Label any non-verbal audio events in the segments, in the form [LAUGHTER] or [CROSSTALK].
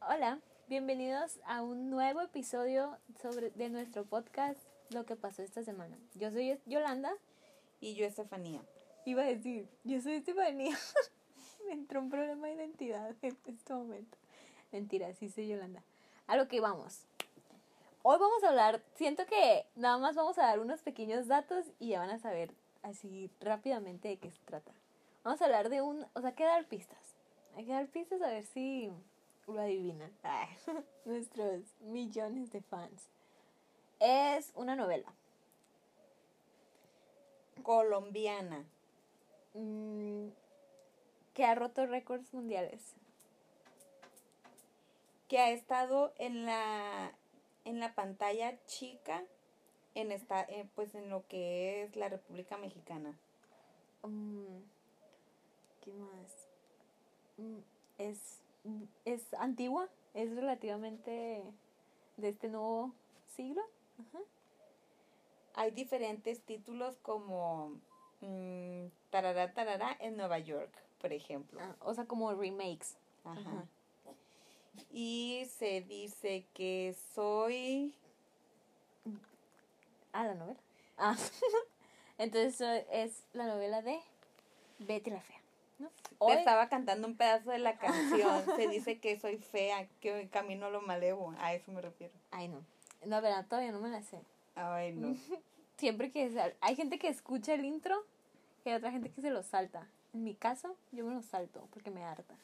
Hola, bienvenidos a un nuevo episodio sobre, de nuestro podcast Lo que pasó esta semana. Yo soy Yolanda. Y yo Estefanía. Iba a decir, yo soy Estefanía. [LAUGHS] Me entró un problema de identidad en este momento. Mentira, sí soy Yolanda. A lo que vamos. Hoy vamos a hablar, siento que nada más vamos a dar unos pequeños datos y ya van a saber así rápidamente de qué se trata. Vamos a hablar de un, o sea, hay que dar pistas. Hay que dar pistas a ver si lo adivinan. [LAUGHS] nuestros millones de fans. Es una novela. Colombiana. Mm, que ha roto récords mundiales. Que ha estado en la en la pantalla chica en esta eh, pues en lo que es la República Mexicana. Mm, ¿Qué más? Mm, es es antigua, es relativamente de este nuevo siglo. Hay diferentes títulos como mmm, Tarará Tarará en Nueva York, por ejemplo. Ah, o sea, como remakes. Ajá. Y se dice que soy... Ah, la novela. Ah. [LAUGHS] Entonces es la novela de Betty la Fea. Te estaba cantando un pedazo de la canción. [LAUGHS] Se dice que soy fea, que camino lo malevo. A eso me refiero. Ay, no. No, verdad, todavía no me la sé. Ay, no. [LAUGHS] Siempre que... Hay gente que escucha el intro y hay otra gente que se lo salta. En mi caso, yo me lo salto porque me harta.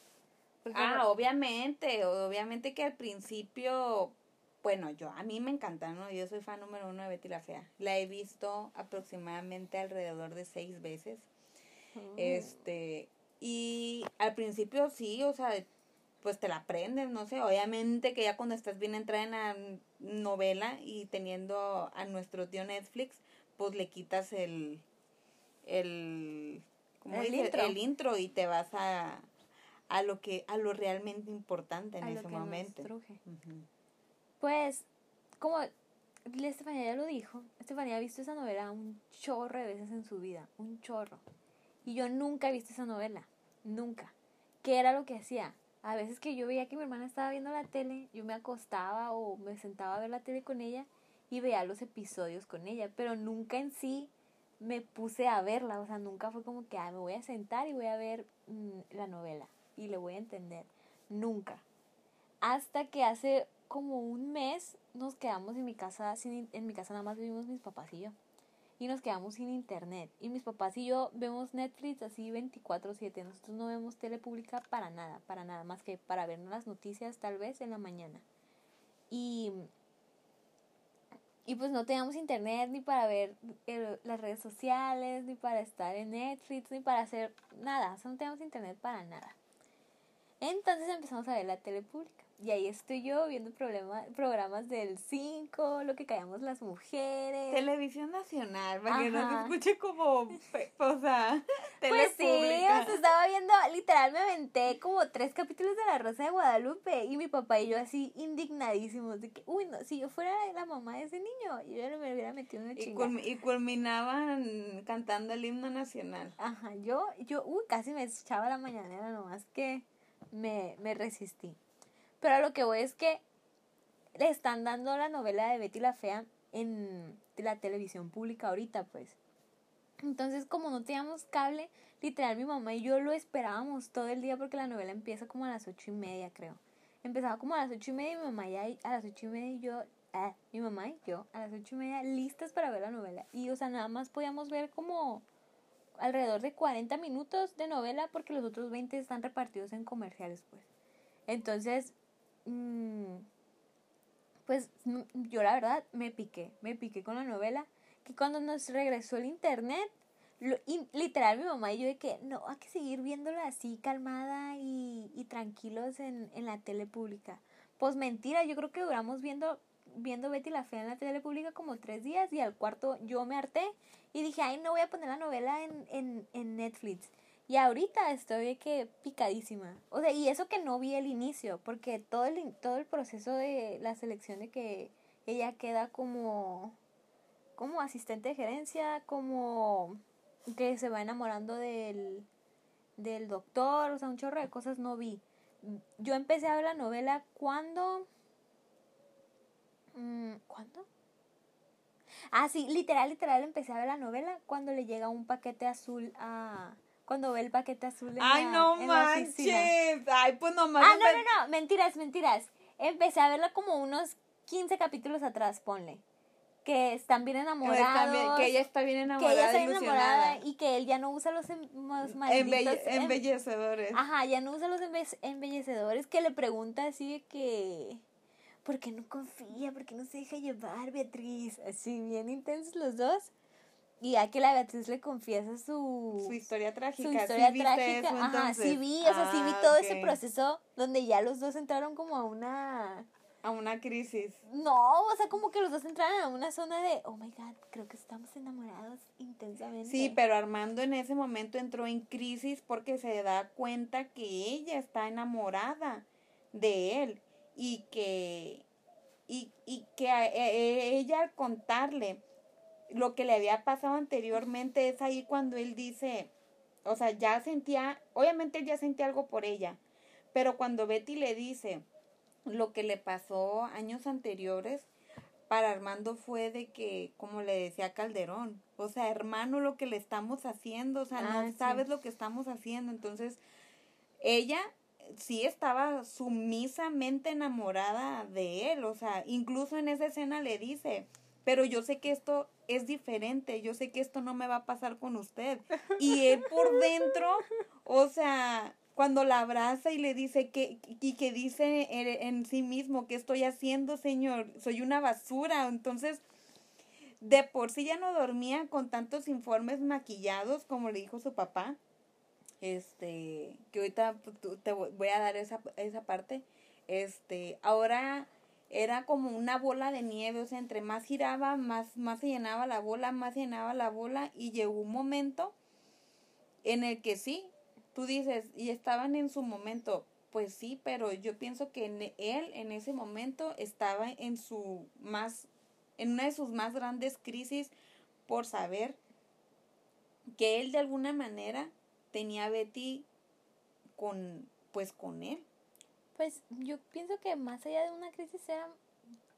Ah, obviamente. Obviamente que al principio... Bueno, yo, a mí me encanta, ¿no? Yo soy fan número uno de Betty la Fea. La he visto aproximadamente alrededor de seis veces. Oh. Este, y al principio sí, o sea, pues te la aprendes, no sé, obviamente que ya cuando estás bien entrada en la novela y teniendo a nuestro tío Netflix, pues le quitas el, el, ¿cómo el, intro. el intro y te vas a, a lo que, a lo realmente importante en ese momento. Pues, como Estefanía ya lo dijo, Estefanía ha visto esa novela un chorro de veces en su vida, un chorro. Y yo nunca he visto esa novela, nunca. ¿Qué era lo que hacía? A veces que yo veía que mi hermana estaba viendo la tele, yo me acostaba o me sentaba a ver la tele con ella y veía los episodios con ella, pero nunca en sí me puse a verla, o sea, nunca fue como que, ah, me voy a sentar y voy a ver mm, la novela y le voy a entender, nunca. Hasta que hace como un mes nos quedamos en mi casa, sin, en mi casa nada más vivimos mis papás y yo y nos quedamos sin internet. Y mis papás y yo vemos Netflix así 24/7. Nosotros no vemos tele pública para nada, para nada, más que para ver las noticias tal vez en la mañana. Y, y pues no teníamos internet ni para ver las redes sociales, ni para estar en Netflix, ni para hacer nada. O sea, no teníamos internet para nada. Entonces empezamos a ver la tele pública. Y ahí estoy yo viendo programas del 5, lo que callamos las mujeres. Televisión Nacional, para que no se escuche como, o sea, [LAUGHS] Pues sí, o estaba viendo, literal me aventé como tres capítulos de La Rosa de Guadalupe y mi papá y yo así indignadísimos de que, uy, no, si yo fuera la mamá de ese niño, yo no me hubiera metido una chingada. Y, culminaban cantando el himno nacional. Ajá, yo, yo, uy, casi me echaba la mañanera nomás que me, me resistí. Pero lo que voy es que le están dando la novela de Betty la Fea en la televisión pública ahorita, pues. Entonces, como no teníamos cable, literal mi mamá y yo lo esperábamos todo el día porque la novela empieza como a las ocho y media, creo. Empezaba como a las ocho y media y mi mamá ya a las ocho y media y yo, ah, mi mamá y yo a las ocho y media listas para ver la novela. Y, o sea, nada más podíamos ver como alrededor de 40 minutos de novela porque los otros 20 están repartidos en comerciales, pues. Entonces, Mm, pues yo la verdad me piqué, me piqué con la novela, que cuando nos regresó el internet, literal mi mamá y yo de que no, hay que seguir viéndola así calmada y, y tranquilos en, en la tele pública. Pues mentira, yo creo que duramos viendo viendo Betty la Fea en la tele pública como tres días y al cuarto yo me harté y dije, ay, no voy a poner la novela en, en, en Netflix. Y ahorita estoy que picadísima. O sea, y eso que no vi el inicio, porque todo el, todo el proceso de la selección de que ella queda como como asistente de gerencia, como que se va enamorando del, del doctor, o sea, un chorro de cosas no vi. Yo empecé a ver la novela cuando... mm, ¿Cuándo? Ah, sí, literal, literal, empecé a ver la novela cuando le llega un paquete azul a... Cuando ve el paquete azul en Ay, la- no en la manches. Ay, pues nomás. Ah, no, no, no, mentiras, mentiras. Empecé a verla como unos 15 capítulos atrás, ponle. Que están bien Que enamorados. bien- que ella está bien que enamorada, ella está ilusionada. enamorada y que él ya no usa los, em- los malditos Embelle- em- embellecedores. Ajá, ya no usa los embe- embellecedores que le pregunta así de que ¿por qué no confía? ¿Por qué no se deja llevar, Beatriz? Así bien intensos los dos. Y ya que la Beatriz le confiesa su Su historia trágica. su ¿sí historia viste trágica. eso, Ajá, sí vi, o sea, sí vi Ah, todo ese proceso donde ya los dos entraron como a una A una crisis. no, o sea, como que los dos entraron a una zona de, oh my god, creo que estamos enamorados intensamente. Sí, pero Armando en ese momento entró en crisis porque se da cuenta que ella está enamorada de él y que y, y que a- e- e- ella al contarle lo que le había pasado anteriormente es ahí cuando él dice, o sea, ya sentía, obviamente él ya sentía algo por ella, pero cuando Betty le dice lo que le pasó años anteriores, para Armando fue de que, como le decía Calderón, o sea, hermano, lo que le estamos haciendo, o sea, Ah, no sí. sabes lo que estamos haciendo. Entonces, ella sí estaba sumisamente enamorada de él, o sea, incluso en esa escena le dice, pero yo sé que esto es diferente, yo sé que esto no me va a pasar con usted. Y él por dentro, o sea, cuando la abraza y le dice que, y que dice en, en sí mismo, ¿qué estoy haciendo, señor? Soy una basura. Entonces, de por sí ya no dormía con tantos informes maquillados, como le dijo su papá. Este, que ahorita pues, te voy a dar esa, esa parte. Este, ahora era como una bola de nieve, o sea, entre más giraba, más, más se llenaba la bola, más llenaba la bola, y llegó un momento en el que sí, tú dices, y estaban en su momento, pues sí, pero yo pienso que él en ese momento estaba en su más, en una de sus más grandes crisis por saber que él de alguna manera tenía a Betty con, pues con él. Pues yo pienso que más allá de una crisis era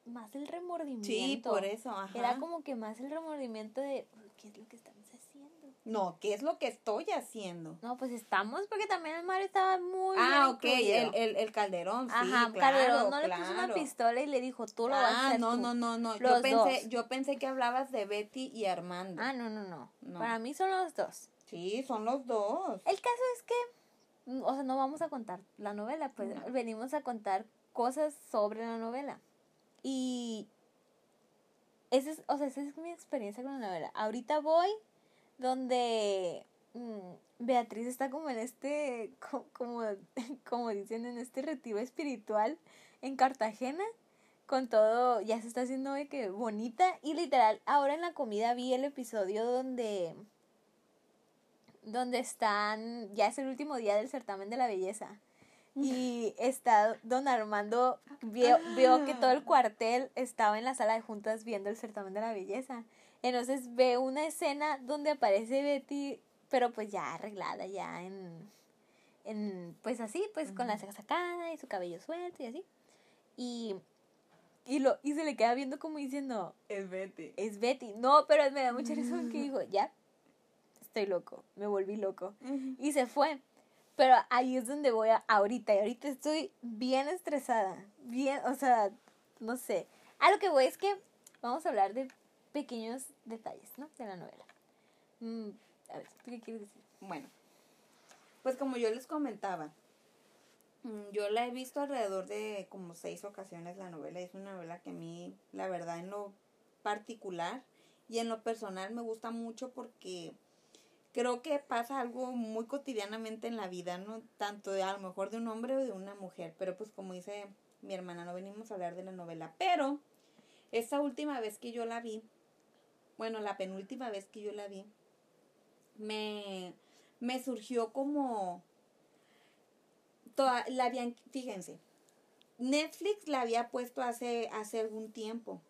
más el remordimiento. Sí, por eso, ajá. Era como que más el remordimiento de, ¿qué es lo que estamos haciendo? No, ¿qué es lo que estoy haciendo? No, pues estamos, porque también el Mario estaba muy ah, ok, el, el, el calderón, sí, Ajá, claro, Calderón no le puso una pistola y le dijo, tú lo vas a Ah, hacer no, tú". no, no, no. Yo pensé, dos. yo pensé que hablabas de Betty y Armando. Ah, no, no, no, No. Para mí son los dos. Sí, son los dos. El caso es que, mm, o sea, no vamos a contar la novela, pues No. venimos a contar cosas sobre la novela. Y esa es, o sea, esa es mi experiencia con la novela. Ahorita voy donde mm, Beatriz está como en este, [LAUGHS] co- como, [LAUGHS] como dicen, en este retiro espiritual en Cartagena. Con todo, ya se está haciendo de que bonita. Y literal, ahora en la comida vi el episodio donde donde están, ya es el último día del certamen de la belleza. Y está don Armando, vio, vio que todo el cuartel estaba en la sala de juntas viendo el certamen de la belleza. Entonces ve una escena donde aparece Betty, pero pues ya arreglada, ya en, en pues así, pues con la ceja sacada y su cabello suelto y así. Y, y, lo, y se le queda viendo como diciendo, Es Betty. es Betty. No, pero me da mucha risa que dijo, ya, estoy loco, me volví loco. Y se fue. Pero ahí es donde voy a, ahorita. Y ahorita estoy bien estresada. Bien, o sea, no sé. A lo que voy es que vamos a hablar de pequeños detalles, ¿no? De la novela. Mm, a ver, ¿tú qué quieres decir? Bueno, pues como yo les comentaba, mm, yo la he visto alrededor de como seis ocasiones la novela. Es una novela que a mí, la verdad, en lo particular y en lo personal me gusta mucho porque creo que pasa algo muy cotidianamente en la vida, ¿no? Tanto de a lo mejor de un hombre o de una mujer. Pero pues como dice mi hermana, no venimos a hablar de la novela. Pero esa última vez que yo la vi, bueno, la penúltima vez que yo la vi, me, me surgió como toda, la habían, fíjense, Netflix la había puesto hace, hace algún tiempo.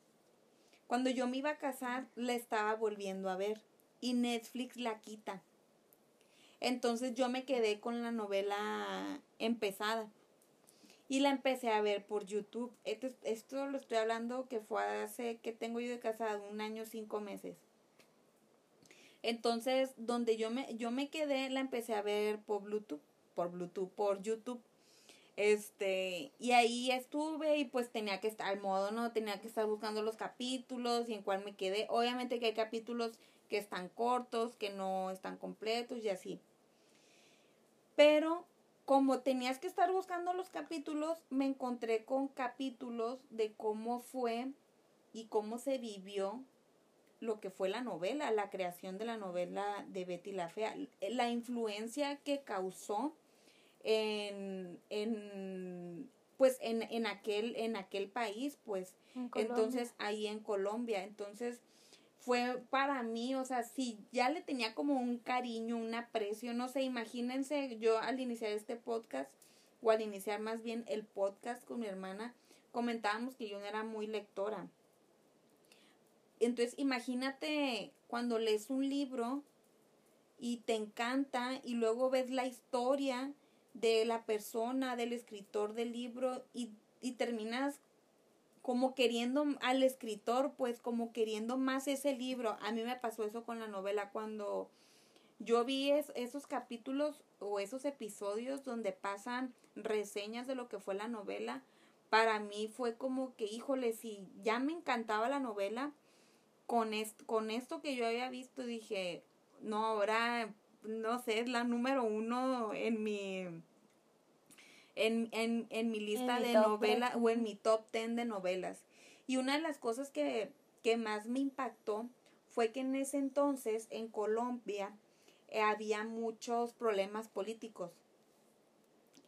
Cuando yo me iba a casar, la estaba volviendo a ver y Netflix la quita. Entonces yo me quedé con la novela empezada y la empecé a ver por YouTube. Esto, esto lo estoy hablando que fue hace que tengo yo de casado, un año, cinco meses. Entonces, donde yo me, yo me quedé, la empecé a ver por Bluetooth, por Bluetooth, por YouTube. Este, y ahí estuve y pues tenía que estar al modo, ¿no? Tenía que estar buscando los capítulos y en cuál me quedé. Obviamente que hay capítulos que están cortos, que no están completos y así. Pero como tenías que estar buscando los capítulos, me encontré con capítulos de cómo fue y cómo se vivió lo que fue la novela, la creación de la novela de Betty la Fea, la influencia que causó en, en pues en, en aquel en aquel país, pues. Entonces ahí en Colombia, entonces fue para mí, o sea, si ya le tenía como un cariño, un aprecio, no sé, imagínense yo al iniciar este podcast, o al iniciar más bien el podcast con mi hermana, comentábamos que yo no era muy lectora. Entonces, imagínate cuando lees un libro y te encanta y luego ves la historia de la persona, del escritor del libro y, y terminas como queriendo al escritor, pues como queriendo más ese libro. A mí me pasó eso con la novela cuando yo vi esos capítulos o esos episodios donde pasan reseñas de lo que fue la novela. Para mí fue como que, híjole, si ya me encantaba la novela, con, con esto que yo había visto dije, no, ahora, no sé, es la número uno en mi en, en, en mi lista de novelas o en mi top ten de novelas. Y una de las cosas que, que más me impactó fue que en ese entonces en Colombia eh, había muchos problemas políticos.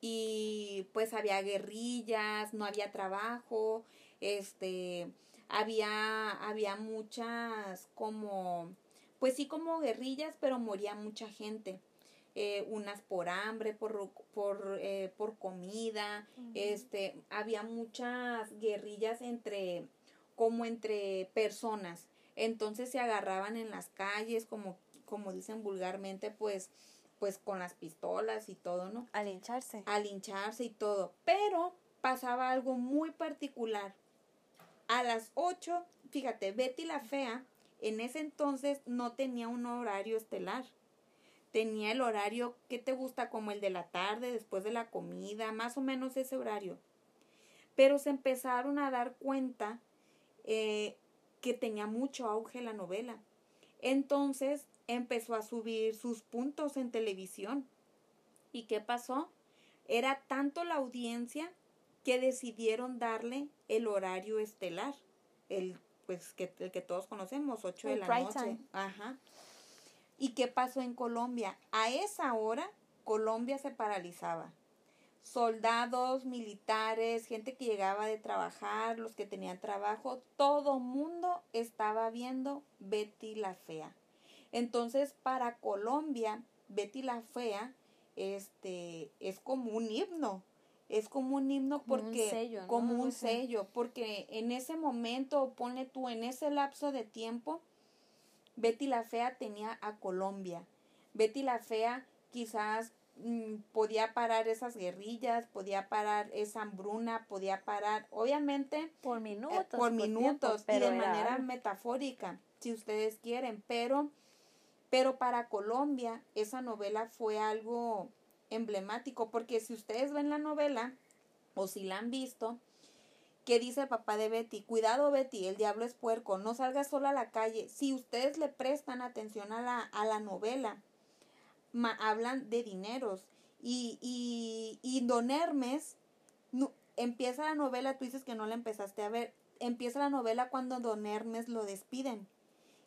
Y pues había guerrillas, no había trabajo, este, había, había muchas como, pues sí como guerrillas, pero moría mucha gente. Eh, unas por hambre, por, por, eh, por comida, este, había muchas guerrillas entre, como entre personas, entonces se agarraban en las calles, como, como dicen vulgarmente, pues, pues con las pistolas y todo, ¿no? A lincharse. A lincharse y todo, pero pasaba algo muy particular. A las 8, fíjate, Betty la Fea en ese entonces no tenía un horario estelar tenía el horario que te gusta como el de la tarde, después de la comida, más o menos ese horario. Pero se empezaron a dar cuenta eh, que tenía mucho auge la novela. Entonces empezó a subir sus puntos en televisión. ¿Y qué pasó? Era tanto la audiencia que decidieron darle el horario estelar, el pues que, el que todos conocemos, 8 de la noche. Ajá. ¿Y qué pasó en Colombia? A esa hora Colombia se paralizaba. Soldados, militares, gente que llegaba de trabajar, los que tenían trabajo, todo mundo estaba viendo Betty la Fea. Entonces, para Colombia, Betty la Fea este, es como un himno. Es como un himno porque, como un sello, como un sello, porque en ese momento, pone tú, en ese lapso de tiempo, Betty la Fea tenía a Colombia. Betty la Fea quizás mm, podía parar esas guerrillas, podía parar esa hambruna, podía parar, obviamente, por minutos, por, minutos y de manera metafórica, si ustedes quieren, pero, pero para Colombia esa novela fue algo emblemático, porque si ustedes ven la novela o si la han visto, ¿Qué dice el papá de Betty? Cuidado Betty, el diablo es puerco, no salgas sola a la calle. Si ustedes le prestan atención a la, a la novela, hablan de dineros. Y, y, y Don Hermes, empieza la novela, tú dices que no la empezaste a ver, empieza la novela cuando Don Hermes lo despiden.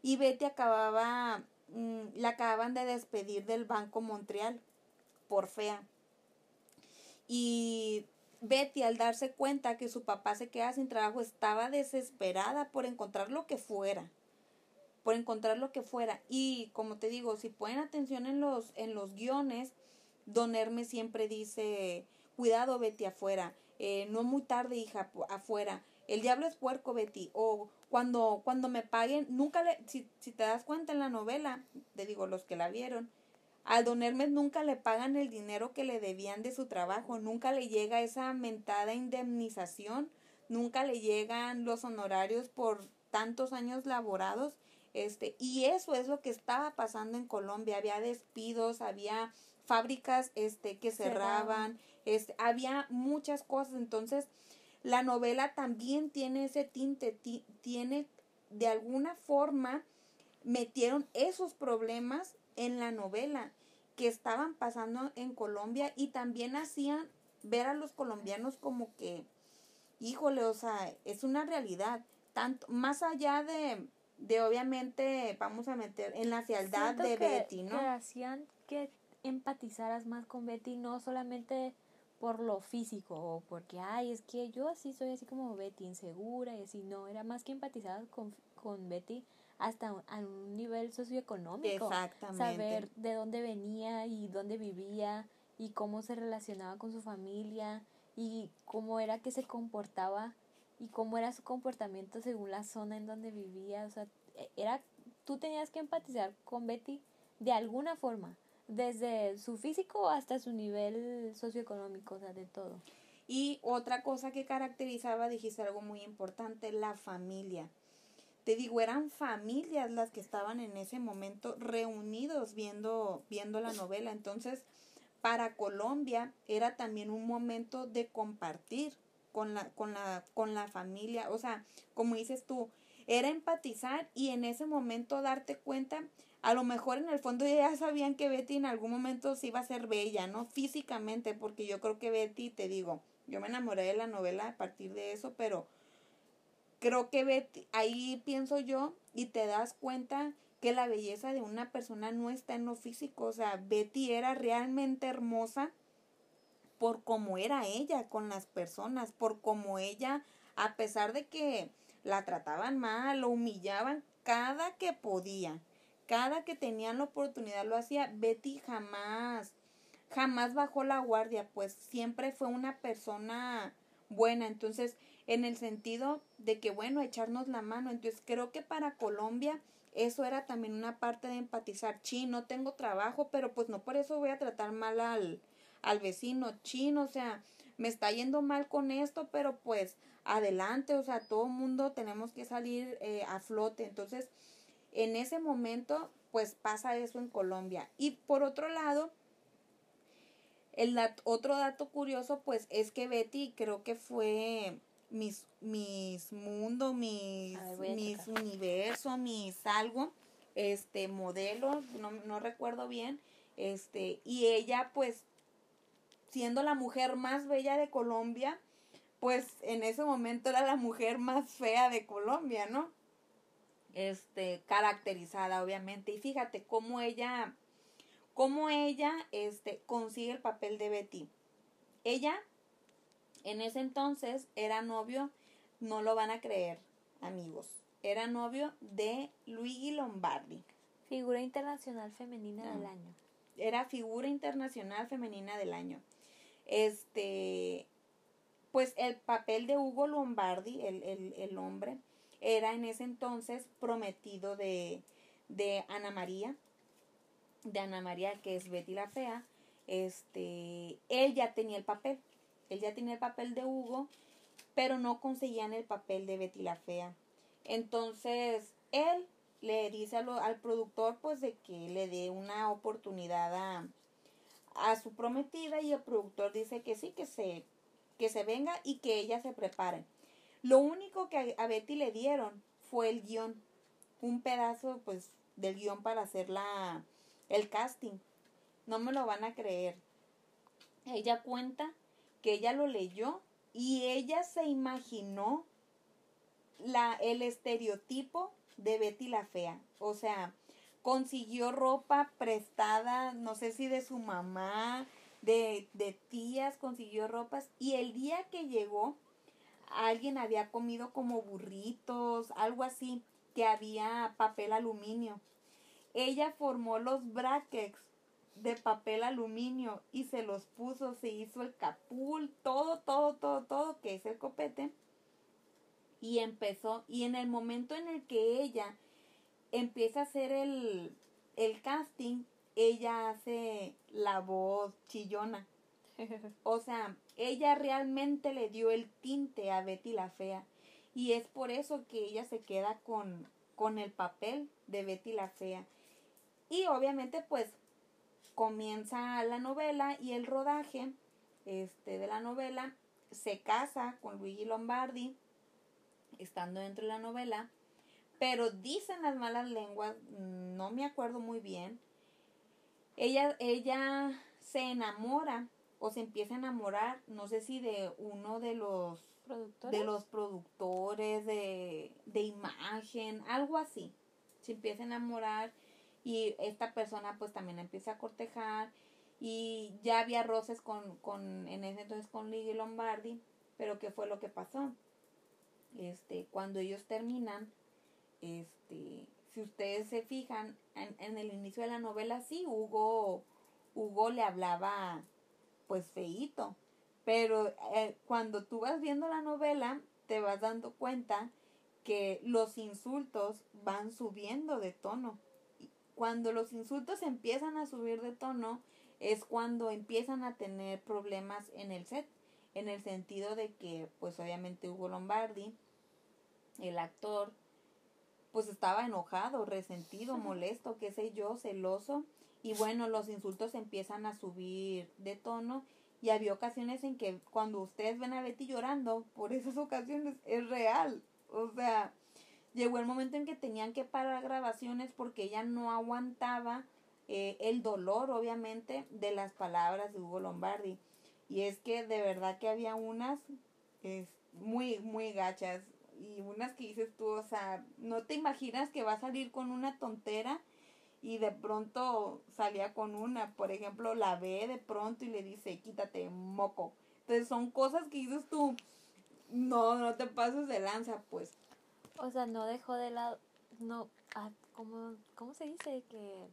Y Betty acababa, mm, la acababan de despedir del Banco Montreal por fea. Y Betty, al darse cuenta que su papá se queda sin trabajo, estaba desesperada por encontrar lo que fuera. Por encontrar lo que fuera. Y como te digo, si ponen atención en los, en los guiones, Don Hermes siempre dice, cuidado Betty afuera, eh, no muy tarde hija, afuera, el diablo es puerco, Betty. O cuando, cuando me paguen, nunca le, si, si te das cuenta en la novela, te digo, los que la vieron, al don Hermes nunca le pagan el dinero que le debían de su trabajo, nunca le llega esa mentada indemnización, nunca le llegan los honorarios por tantos años laborados. Este, y eso es lo que estaba pasando en Colombia, había despidos, había fábricas este que cerraban, este, había muchas cosas, entonces la novela también tiene ese tinte, tiene de alguna forma metieron esos problemas en la novela que estaban pasando en Colombia y también hacían ver a los colombianos como que, híjole, o sea, es una realidad, tanto más allá de, de obviamente, vamos a meter en la fealdad de Betty, ¿no? Que hacían que empatizaras más con Betty, no solamente por lo físico o porque, ay, es que yo así soy así como Betty, insegura y así, no, era más que empatizar con, con Betty hasta a un nivel socioeconómico. Exactamente. Saber de dónde venía y dónde vivía y cómo se relacionaba con su familia y cómo era que se comportaba y cómo era su comportamiento según la zona en donde vivía. O sea, e, era, tú tenías que empatizar con Betty de alguna forma desde su físico hasta su nivel socioeconómico, o sea, de todo. Y otra cosa que caracterizaba, dijiste algo muy importante, la familia. Te digo, eran familias las que estaban en ese momento reunidos viendo, viendo la novela. Entonces, para Colombia era también un momento de compartir con la, con la, con la familia. O sea, como dices tú, era empatizar y en ese momento darte cuenta a lo mejor en el fondo ya sabían que Betty en algún momento sí iba a ser bella, ¿no? Físicamente, porque yo creo que Betty, te digo, yo me enamoré de la novela a partir de eso, pero creo que Betty, ahí pienso yo y te das cuenta que la belleza de una persona no está en lo físico, o sea, Betty era realmente hermosa por cómo era ella con las personas, por cómo ella, a pesar de que la trataban mal, lo humillaban cada que podía cada que tenían la oportunidad lo hacía. Betty jamás, jamás bajó la guardia, pues siempre fue una persona buena. Entonces, en el sentido de que, bueno, echarnos la mano. Entonces, creo que para Colombia eso era también una parte de empatizar. Sí, no tengo trabajo, pero pues no por eso voy a tratar mal al, al vecino chino. O sea, me está yendo mal con esto, pero pues adelante. O sea, todo mundo tenemos que salir eh, a flote. Entonces, en ese momento, pues pasa eso en Colombia. Y por otro lado, el otro dato curioso, pues es que Betty creo que fue mis, mis mundo, mis, mis universo, mis algo, este modelo, no, no recuerdo bien, este, y ella pues siendo la mujer más bella de Colombia, pues en ese momento era la mujer más fea de Colombia, ¿no? este, caracterizada, obviamente. Y fíjate cómo ella, cómo ella, este, consigue el papel de Betty. Ella, en ese entonces, era novio, no lo van a creer, amigos, era novio de Luigi Lombardi. Figura internacional femenina del año. Era figura internacional femenina del año. Este, pues el papel de Hugo Lombardi, el, el, el hombre, era en ese entonces prometido de, de Ana María, de Ana María que es Betty la Fea, este, él ya tenía el papel, él ya tenía el papel de Hugo, pero no conseguían el papel de Betty la Fea. Entonces, él le dice al productor pues de que le dé una oportunidad a, a su prometida y el productor dice que sí, que se, que se venga y que ella se prepare. Lo único que a Betty le dieron fue el guion, un pedazo pues del guion para hacer la, el casting. No me lo van a creer. Ella cuenta que ella lo leyó y ella se imaginó la, el estereotipo de Betty la Fea. O sea, consiguió ropa prestada, no sé si de su mamá, de, de tías, consiguió ropas. Y el día que llegó, alguien había comido como burritos, algo así, que había papel aluminio. Ella formó los brackets de papel aluminio y se los puso, se hizo el capul, todo, todo, todo, todo, que es el copete. Y empezó, y en el momento en el que ella empieza a hacer el, el casting, ella hace la voz chillona. [LAUGHS] O sea, ella realmente le dio el tinte a Betty la Fea. Y es por eso que ella se queda con, con el papel de Betty la Fea. Y obviamente pues comienza la novela y el rodaje este, de la novela. Se casa con Luigi Lombardi, estando dentro de la novela. Pero dicen las malas lenguas, no me acuerdo muy bien. Ella, ella se enamora o se empieza a enamorar, no sé si de uno de los ¿Productores? de los productores de, de imagen, algo así. Se empieza a enamorar y esta persona pues también empieza a cortejar y ya había roces con, con en ese entonces con Lily Lombardi, pero ¿qué fue lo que pasó? Este, cuando ellos terminan, este, si ustedes se fijan, en, en el inicio de la novela sí, Hugo, Hugo le hablaba pues feíto, pero eh, cuando tú vas viendo la novela, te vas dando cuenta que los insultos van subiendo de tono. Cuando los insultos empiezan a subir de tono, es cuando empiezan a tener problemas en el set, en el sentido de que, pues obviamente Hugo Lombardi, el actor, pues estaba enojado, resentido, molesto, qué sé yo, celoso, y bueno, los insultos empiezan a subir de tono y había ocasiones en que cuando ustedes ven a Betty llorando, por esas ocasiones es real. O sea, llegó el momento en que tenían que parar grabaciones porque ella no aguantaba eh, el dolor, obviamente, de las palabras de Hugo Lombardi. Y es que de verdad que había unas es, muy, muy gachas y unas que dices tú, o sea, no te imaginas que va a salir con una tontera y de pronto salía con una, por ejemplo, la ve de pronto y le dice, quítate, moco. Entonces son cosas que dices tú, no, no te pases de lanza, pues. O sea, no dejó de lado, no, ah, ¿cómo, ¿cómo se dice? Que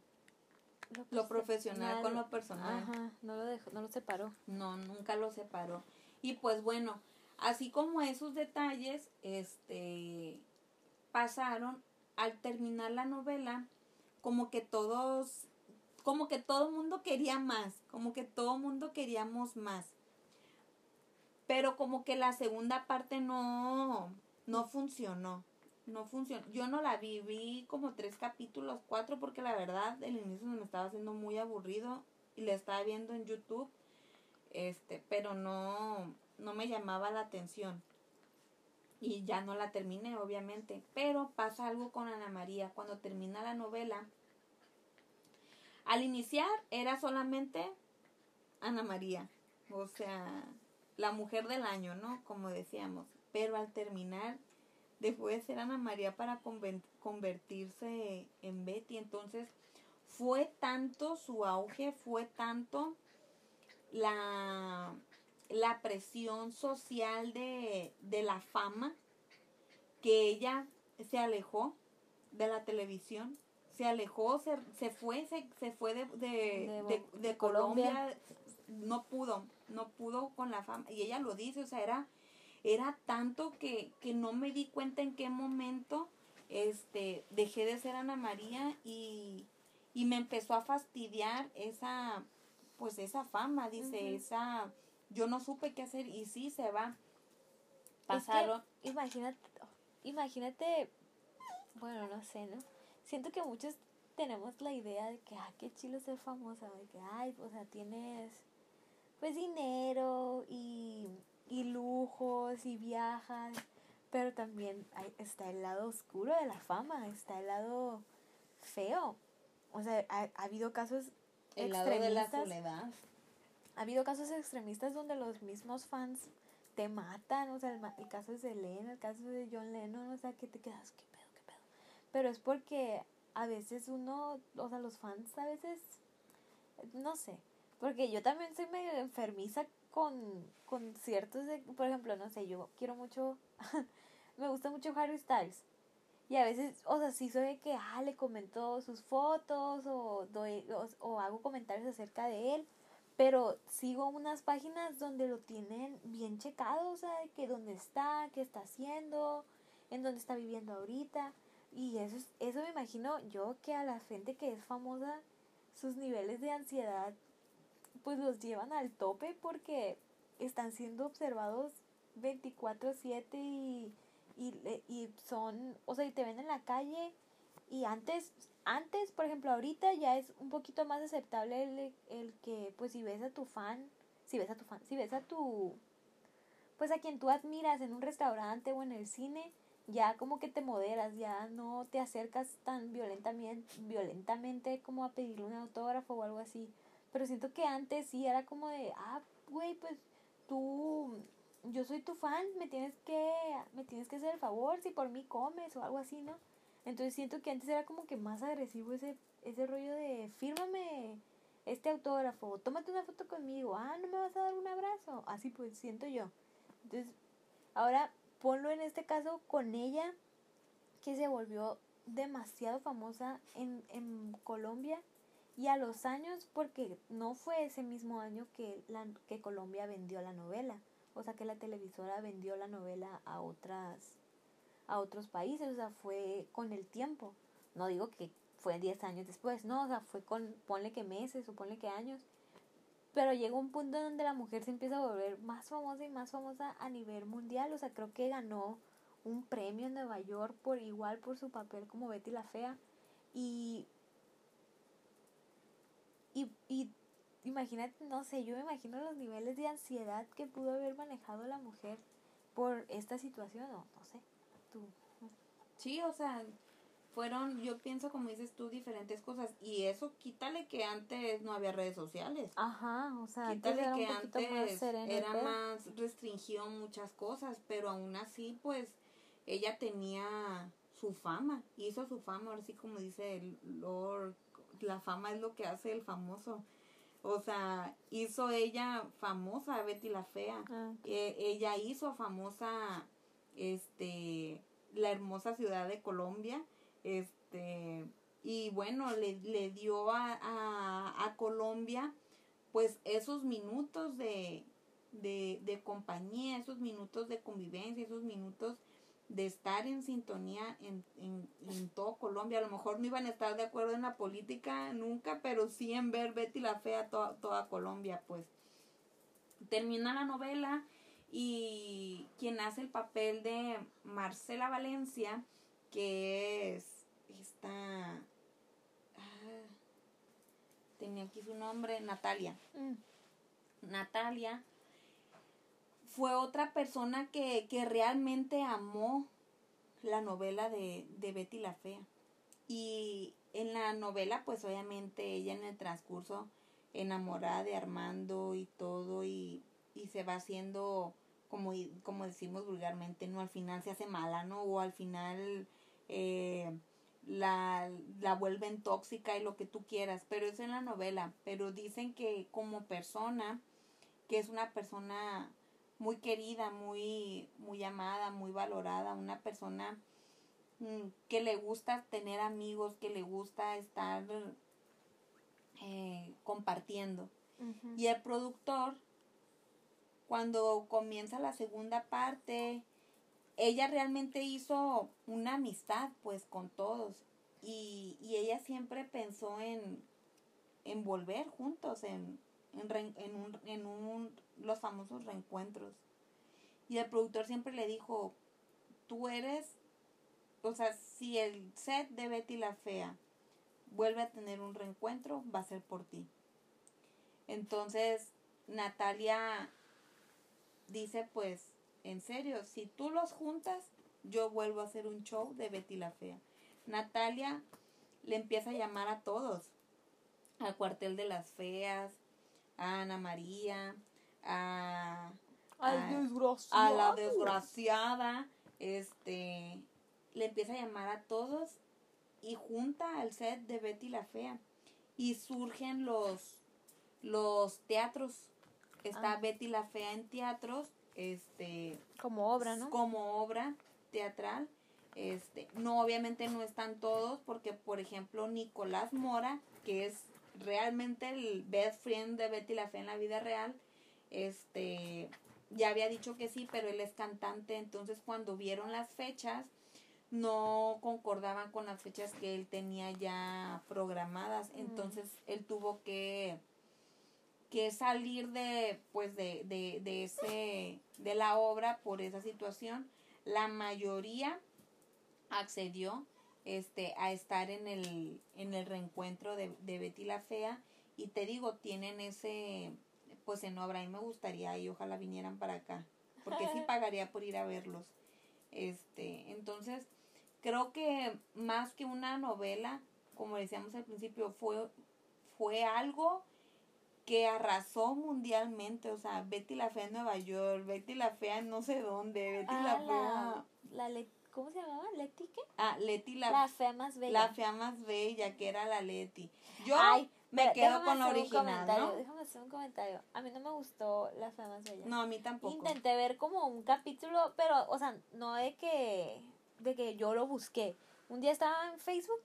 lo profesional con lo personal. Ajá, no lo dejó, no lo separó. No, nunca lo separó. Y pues bueno, así como esos detalles, este, pasaron al terminar la novela, como que todos, como que todo mundo quería más, como que todo mundo queríamos más. Pero como que la segunda parte no, no funcionó. No funcionó. Yo no la vi, vi como tres capítulos, cuatro, porque la verdad el inicio me estaba haciendo muy aburrido y la estaba viendo en YouTube. Este, pero no, no me llamaba la atención. Y ya no la terminé, obviamente. Pero pasa algo con Ana María. Cuando termina la novela, al iniciar era solamente Ana María. O sea, la mujer del año, ¿no? Como decíamos. Pero al terminar dejó de ser Ana María para convertirse en Betty. Entonces, fue tanto su auge, fue tanto la, la presión social de, de la fama que ella se alejó de la televisión, se alejó, se, se fue, se, se fue de, de, De- Colombia. Colombia, no pudo, no pudo con la fama. Y ella lo dice, o sea, era, era tanto que, que no me di cuenta en qué momento este dejé de ser Ana María y, y me empezó a fastidiar esa pues esa fama, dice, esa yo no supe qué hacer y sí se va. Es que, Pasaron, imagínate, imagínate, bueno, no sé, ¿no? Siento que muchos tenemos la idea de que, ah, qué chilo ser famosa, de que, ay, o sea, tienes, pues, dinero y, y lujos y viajas, pero también hay, está el lado oscuro de la fama, está el lado feo. O sea, ha, ha habido casos el lado de la extremistas soledad. ha habido casos extremistas donde los mismos fans te matan, o sea, el, el caso de Selena, el caso de John Lennon, o sea, que te quedas, qué pedo, qué pedo. Pero es porque a veces uno, o sea, los fans a veces, no sé, porque yo también soy medio enfermiza con, ciertos, de- por ejemplo, no sé, yo quiero mucho, [LAUGHS] me gusta mucho Harry Styles. Y a veces, o sea, sí soy que, ah, le comento sus fotos o, doy, o, hago comentarios acerca de él. Pero sigo unas páginas donde lo tienen bien checado, o sea, de que dónde está, qué está haciendo, en dónde está viviendo ahorita. Y eso, es, eso me imagino yo que a la gente que es famosa, sus niveles de ansiedad pues los llevan al tope porque están siendo observados 24/7 y, y, y son, o sea, y te ven en la calle y antes, antes, por ejemplo, ahorita ya es un poquito más aceptable el, el que, pues si ves a tu fan, si ves a tu fan, si ves a tu, pues a quien tú admiras en un restaurante o en el cine, ya como que te moderas, ya no te acercas tan violentamente, violentamente como a pedirle un autógrafo o algo así. Pero siento que antes sí era como de, ah, güey, pues tú, yo soy tu fan, me tienes que, me tienes que hacer el favor si por mí comes o algo así, ¿no? Entonces siento que antes era como que más agresivo ese, ese rollo de, fírmame este autógrafo, tómate una foto conmigo, ah, no me vas a dar un abrazo, así pues siento yo. Entonces, ahora ponlo en este caso con ella, que se volvió demasiado famosa en, en Colombia y a los años, porque no fue ese mismo año que, la, que Colombia vendió la novela, o sea que la televisora vendió la novela a otras a otros países, o sea, fue con el tiempo. No digo que fue 10 años después, no, o sea, fue con, ponle que meses o ponle que años. Pero llegó un punto donde la mujer se empieza a volver más famosa y más famosa a nivel mundial, o sea, creo que ganó un premio en Nueva York por igual por su papel como Betty la Fea. Y y, y imagínate, no sé, yo me imagino los niveles de ansiedad que pudo haber manejado la mujer por esta situación, o no sé, tú. Sí, o sea, fueron, yo pienso como dices tú, diferentes cosas. Y eso, quítale que antes no había redes sociales. Ajá, o sea, quítale que antes era más restringido muchas cosas, pero aún así, pues, ella tenía su fama, hizo su fama, ahora sí como dice el Lord la fama es lo que hace el famoso. O sea, hizo ella famosa Betty la Fea. Ah, e, ella hizo famosa este la hermosa ciudad de Colombia. Este y bueno, le, le dio a, a, a, Colombia pues esos minutos de, de, de compañía, esos minutos de convivencia, esos minutos de estar en sintonía en, en, en, todo Colombia. A lo mejor no iban a estar de acuerdo en la política nunca, pero sí en ver Betty la Fea toda, toda Colombia, pues. Termina la novela y quien hace el papel de Marcela Valencia, que es esta... Ah, tenía aquí su nombre, Natalia. Mm. Natalia fue otra persona que, que realmente amó la novela de, de Betty la Fea. Y en la novela, pues obviamente ella en el transcurso enamorada de Armando y todo y, y se va haciendo como, como decimos vulgarmente, ¿no? Al final se hace mala, ¿no? O al final eh, la, la vuelven tóxica y lo que tú quieras, pero eso en la novela. Pero dicen que como persona, que es una persona muy querida, muy, muy amada, muy valorada, una persona mm, que le gusta tener amigos, que le gusta estar eh, compartiendo. Y el productor, cuando comienza la segunda parte, ella realmente hizo una amistad pues con todos y, y ella siempre pensó en, en volver juntos, en, en, en, un, en un, los famosos reencuentros. Y el productor siempre le dijo, tú eres, o sea, si el set de Betty la Fea vuelve a tener un reencuentro, va a ser por ti. Entonces, Natalia dice, pues, en serio, si tú los juntas, yo vuelvo a hacer un show de Betty la Fea. Natalia le empieza a llamar a todos, al cuartel de las feas, a Ana María, a, a, la desgraciada, este, le empieza a llamar a todos y junta al set de Betty la Fea y surgen los los teatros. Está ah. Betty la Fea en teatros, este como obra, ¿no? Como obra teatral. Este, no obviamente no están todos porque por ejemplo Nicolás Mora, que es realmente el best friend de Betty la Fea en la vida real, este, ya había dicho que sí, pero él es cantante, entonces cuando vieron las fechas, no concordaban con las fechas que él tenía ya programadas. Entonces él tuvo que, que salir de, pues de, de, de, ese, de la obra por esa situación. La mayoría accedió este, a estar en el, en el reencuentro de, de Betty la Fea. Y te digo, tienen ese, pues en obra. Y me gustaría y ojalá vinieran para acá. Porque sí [LAUGHS] pagaría por ir a verlos. Este, entonces, creo que más que una novela, como decíamos al principio, fue, fue algo que arrasó mundialmente, o sea, Betty la Fea en Nueva York, Betty la Fea en no sé dónde, Betty la ah, Fea... La, ¿Cómo se llamaba? ¿Leti qué? Ah, Leti la... La fea más bella. La fea más bella, que era la Leti. Yo me quedo con la original, ¿no? Déjame hacer un comentario. A mí no me gustó La fea más bella. No, a mí tampoco. Intenté ver como un capítulo, pero, o sea, no de que de que yo lo busqué. Un día estaba en Facebook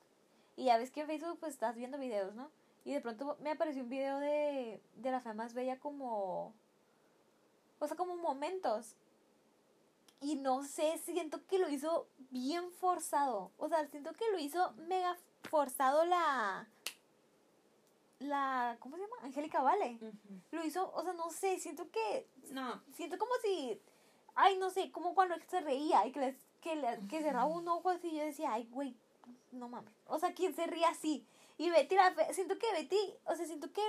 y ya ves que en Facebook pues estás viendo videos, ¿no? Y de pronto me apareció un video de, de la fe más bella como... O sea, como momentos. Y no sé, siento que lo hizo bien forzado. O sea, siento que lo hizo mega forzado la... La... ¿Cómo se llama? Angélica Vale. Lo hizo, o sea, no sé, siento que... No. Siento como si... Ay, no sé, como cuando se reía y que les que, le, que cerraba un ojo así, yo decía, ay, güey, no mames. O sea, ¿quién se ríe así? Y Betty, la siento que Betty, o sea, siento que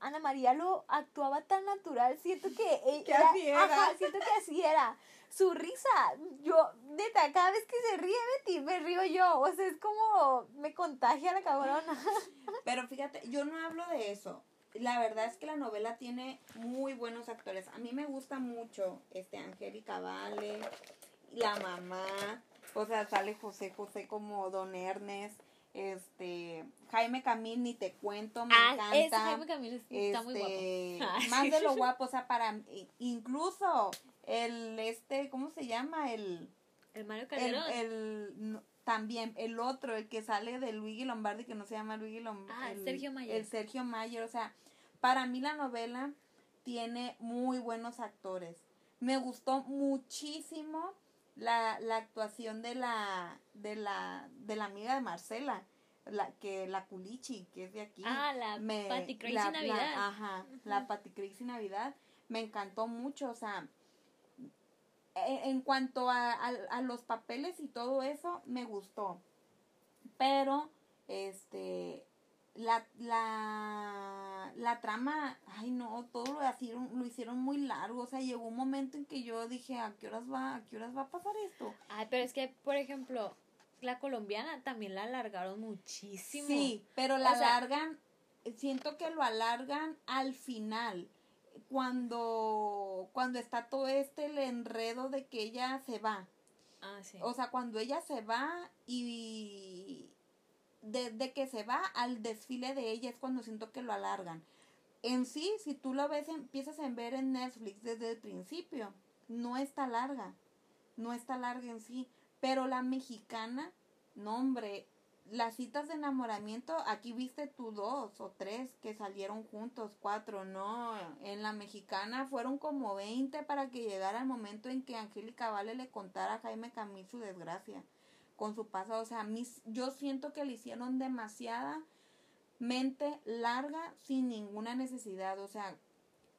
Ana María lo actuaba tan natural, siento que [LAUGHS] ella, así era. Ajá, siento que así era. Su risa, yo, neta, cada vez que se ríe Betty, me río yo, o sea, es como, me contagia la cabrona. [LAUGHS] Pero fíjate, yo no hablo de eso. La verdad es que la novela tiene muy buenos actores. A mí me gusta mucho este Angélica Vale, la mamá, o sea, sale José José como Don Ernest, este, Jaime Camil ni te cuento, me ah, encanta. Ese Jaime Camil está muy guapo. [LAUGHS] Este, más de lo guapo, o sea, para, incluso el, este, ¿cómo se llama? El... El Mario Calderón. El, también, el otro, el que sale de Luigi Lombardi, que no se llama Luigi Lombardi. Ah, el, Sergio Mayer. El Sergio Mayer, o sea, para mí la novela tiene muy buenos actores. Me gustó muchísimo la, la actuación de la, de la, de la amiga de Marcela, la, que la Culichi, que es de aquí. Ah, la Patty Crazy Navidad. ajá, la Patty Crazy Navidad, me encantó mucho, o sea, en, cuanto a, a, los papeles y todo eso, me gustó. Pero, este, la, la, la trama, ay no, todo lo hicieron, lo hicieron muy largo, o sea, llegó un momento en que yo dije, ¿a qué horas va, a qué horas va a pasar esto? Ay, pero es que, por ejemplo, la colombiana también la alargaron muchísimo. Sí, pero la alargan, siento que lo alargan al final, cuando, cuando está todo este el enredo de que ella se va. Ah, sí. O sea, cuando ella se va y desde que se va al desfile de ella es cuando siento que lo alargan. En sí, si tú lo ves, empiezas a ver en Netflix desde el principio, no está larga, no está larga en sí, pero la mexicana, no hombre, las citas de enamoramiento, aquí viste tú dos o tres que salieron juntos, cuatro, no, en la mexicana fueron como veinte para que llegara el momento en que Angélica Vale le contara a Jaime Camil su desgracia con su pasado. O sea, mis, yo siento que le hicieron demasiada mente larga sin ninguna necesidad. O sea,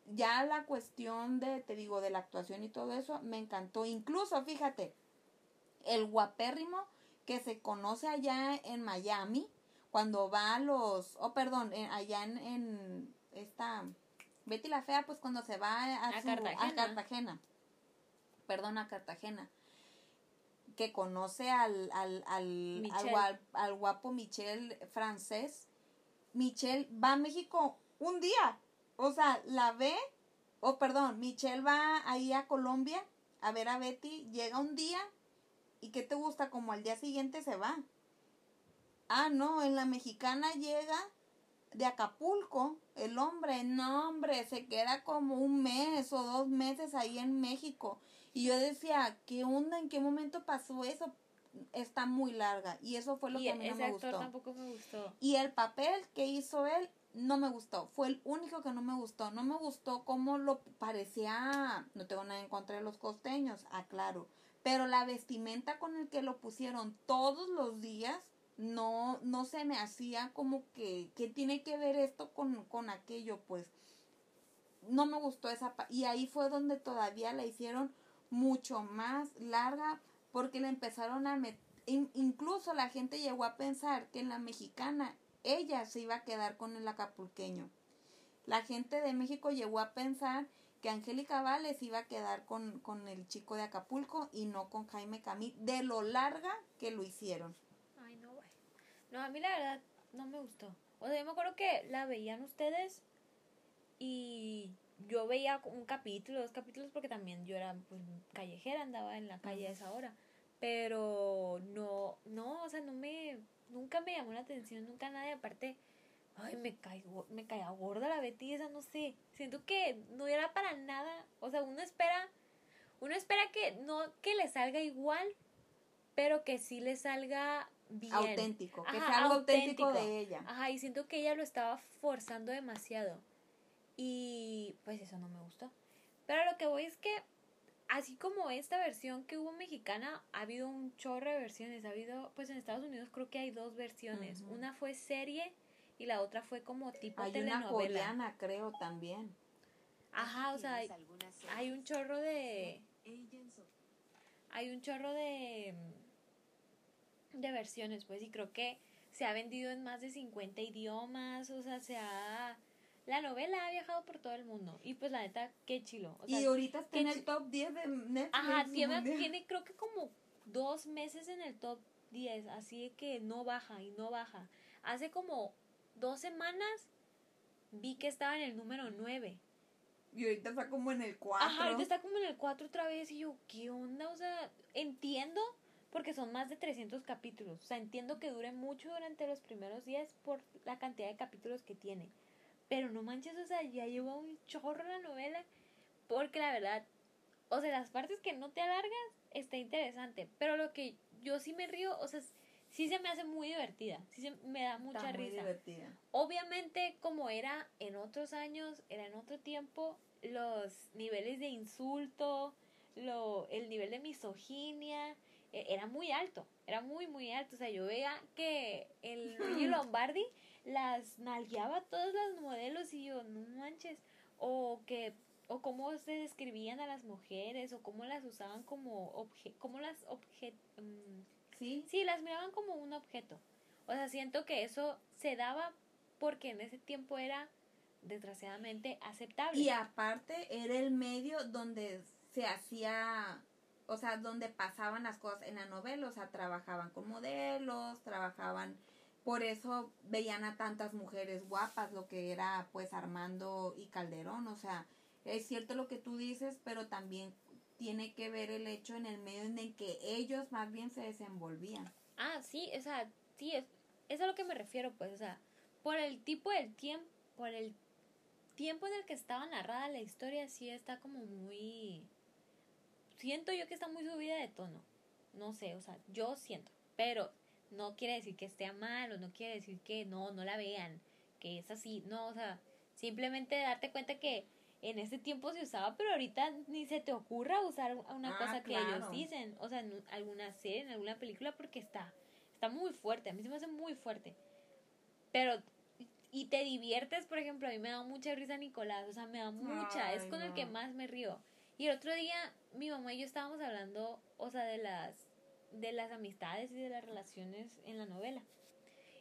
ya la cuestión de, te digo, de la actuación y todo eso, me encantó. Incluso, fíjate, el guapérrimo que se conoce allá en Miami, cuando va a los, oh, perdón, allá en, en, esta, Betty la Fea, pues cuando se va a, a, Cartagena. a Cartagena, perdón, a Cartagena que conoce al, al, al, al, guapo Michel francés. Michelle va a México un día. O sea, la ve, o perdón, Michelle va ahí a Colombia a ver a Betty, llega un día y ¿qué te gusta? Como al día siguiente se va. Ah, no, en la mexicana llega de Acapulco, el hombre, no hombre, se queda como un mes o dos meses ahí en México. Y yo decía, ¿qué onda? ¿En qué momento pasó eso? Está muy larga. Y eso fue lo que a mí no me gustó. tampoco me gustó. Y el papel que hizo él no me gustó. Fue el único que no me gustó. No me gustó cómo lo parecía. No tengo nada en contra de los costeños, aclaro. Pero la vestimenta con el que lo pusieron todos los días no, no se me hacía como que, ¿qué tiene que ver esto con, con aquello? Pues no me gustó esa y ahí fue donde todavía la hicieron mucho más larga porque le empezaron a meter, incluso la gente llegó a pensar que en la mexicana ella se iba a quedar con el acapulqueño. La gente de México llegó a pensar que Angélica Vales iba a quedar con, con el chico de Acapulco y no con Jaime Camil, de lo larga que lo hicieron. Ay, no, güey. No, a mí la verdad no me gustó. O sea, yo me acuerdo que la veían ustedes y yo veía un capítulo, dos capítulos, porque también yo era pues, callejera, andaba en la calle a esa hora. Pero no, no, o sea, no me, nunca me llamó la atención, nunca nadie, aparte, ay, me caigo, me caía gorda la Betty, esa no sé, siento que no era para nada, o sea, uno espera, uno espera que no que le salga igual, pero que sí le salga bien. Auténtico, que sea algo auténtico de ella. Ajá, y siento que ella lo estaba forzando demasiado. Y pues eso no me gustó. Pero lo que voy es que, así como esta versión que hubo mexicana, ha habido un chorro de versiones. Ha habido, pues en Estados Unidos creo que hay dos versiones. Una fue serie y la otra fue como tipo hay telenovela. Una coreana, creo también. Ajá, o sea, hay, hay un chorro de. Hay un chorro de. de versiones, pues, y creo que se ha vendido en más de 50 idiomas, o sea, se ha la novela ha viajado por todo el mundo. Y pues la neta, qué chilo. y ahorita está en el top 10 de Netflix. Ajá, tiene, tiene creo que como dos meses en el top 10. Así que no baja y no baja. Hace como dos semanas vi que estaba en el número 9. Y ahorita está como en el 4. Ajá, ahorita está como en el 4 otra vez. Y yo, ¿qué onda? O sea, entiendo porque son más de 300 capítulos. O sea, entiendo que dure mucho durante los primeros días por la cantidad de capítulos que tiene. Pero no manches, o sea, ya llevo un chorro la novela. Porque la verdad, o sea, las partes que no te alargas, está interesante. Pero lo que yo sí me río, o sea, sí se me hace muy divertida. Sí se me da mucha está risa. Muy divertida. Obviamente, como era en otros años, era en otro tiempo, los niveles de insulto, lo, el nivel de misoginia, e, era muy alto. Era muy, muy alto. O sea, yo veía que el [CLEARS THROAT] Luigi Lombardi las nalgueaba todas las modelos y yo, no manches, o que o cómo se describían a las mujeres o cómo las usaban como objeto, cómo las mm, sí. Sí las miraban como un objeto. O sea siento que eso se daba porque en ese tiempo era desgraciadamente aceptable. Y aparte era el medio donde se hacía o sea donde pasaban las cosas. En la novela o sea trabajaban con modelos trabajaban por eso veían a tantas mujeres guapas, lo que era pues Armando y Calderón, o sea, es cierto lo que tú dices, pero también tiene que ver el hecho en el medio en el que ellos más bien se desenvolvían. Ah, sí, o sea, sí, es, es a lo que me refiero, pues, o sea, por el tipo del tiempo, por el tiempo en el que estaba narrada la historia, sí está como muy... Siento yo que está muy subida de tono. No sé, o sea, yo siento. Pero no quiere decir que esté mal o no quiere decir que no, no la vean, que es así, no, o sea, simplemente darte cuenta que en ese tiempo se usaba, pero ahorita ni se te ocurra usar una ah, cosa que ellos dicen, o sea, en alguna serie, en alguna película, porque está, está muy fuerte, a mí se me hace muy fuerte. Pero, y te diviertes, por ejemplo, a mí me da mucha risa Nicolás, o sea, me da mucha, es con el que más me río. Y el otro día, mi mamá y yo estábamos hablando, o sea, de las de las amistades y de las relaciones en la novela.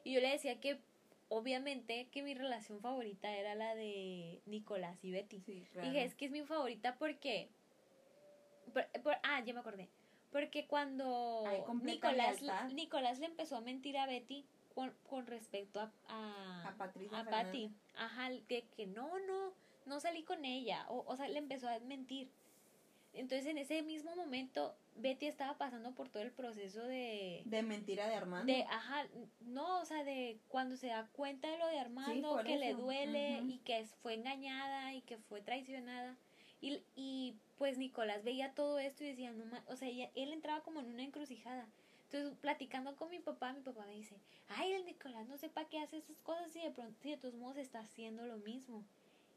Y yo le decía que obviamente que mi relación favorita era la de Nicolás y Betty. Dije, es que es mi favorita porque... ah, ya me acordé. Porque cuando Nicolás, Nicolás le empezó a mentir a Betty con, con respecto a, a, a, Patricia a Patty. Ajá, que, que no, no, no salí con ella. O, o sea, le empezó a mentir. Entonces en ese mismo momento Betty estaba pasando por todo el proceso de... De mentira de Armando. De, ajá, no, o sea, de cuando se da cuenta de lo de Armando, que le duele y que fue engañada y que fue traicionada. Y, y pues Nicolás veía todo esto y decía, no, o sea, él entraba como en una encrucijada. Entonces, platicando con mi papá, mi papá me dice, ay, el Nicolás no sepa qué hace esas cosas y de pronto, si de todos modos está haciendo lo mismo.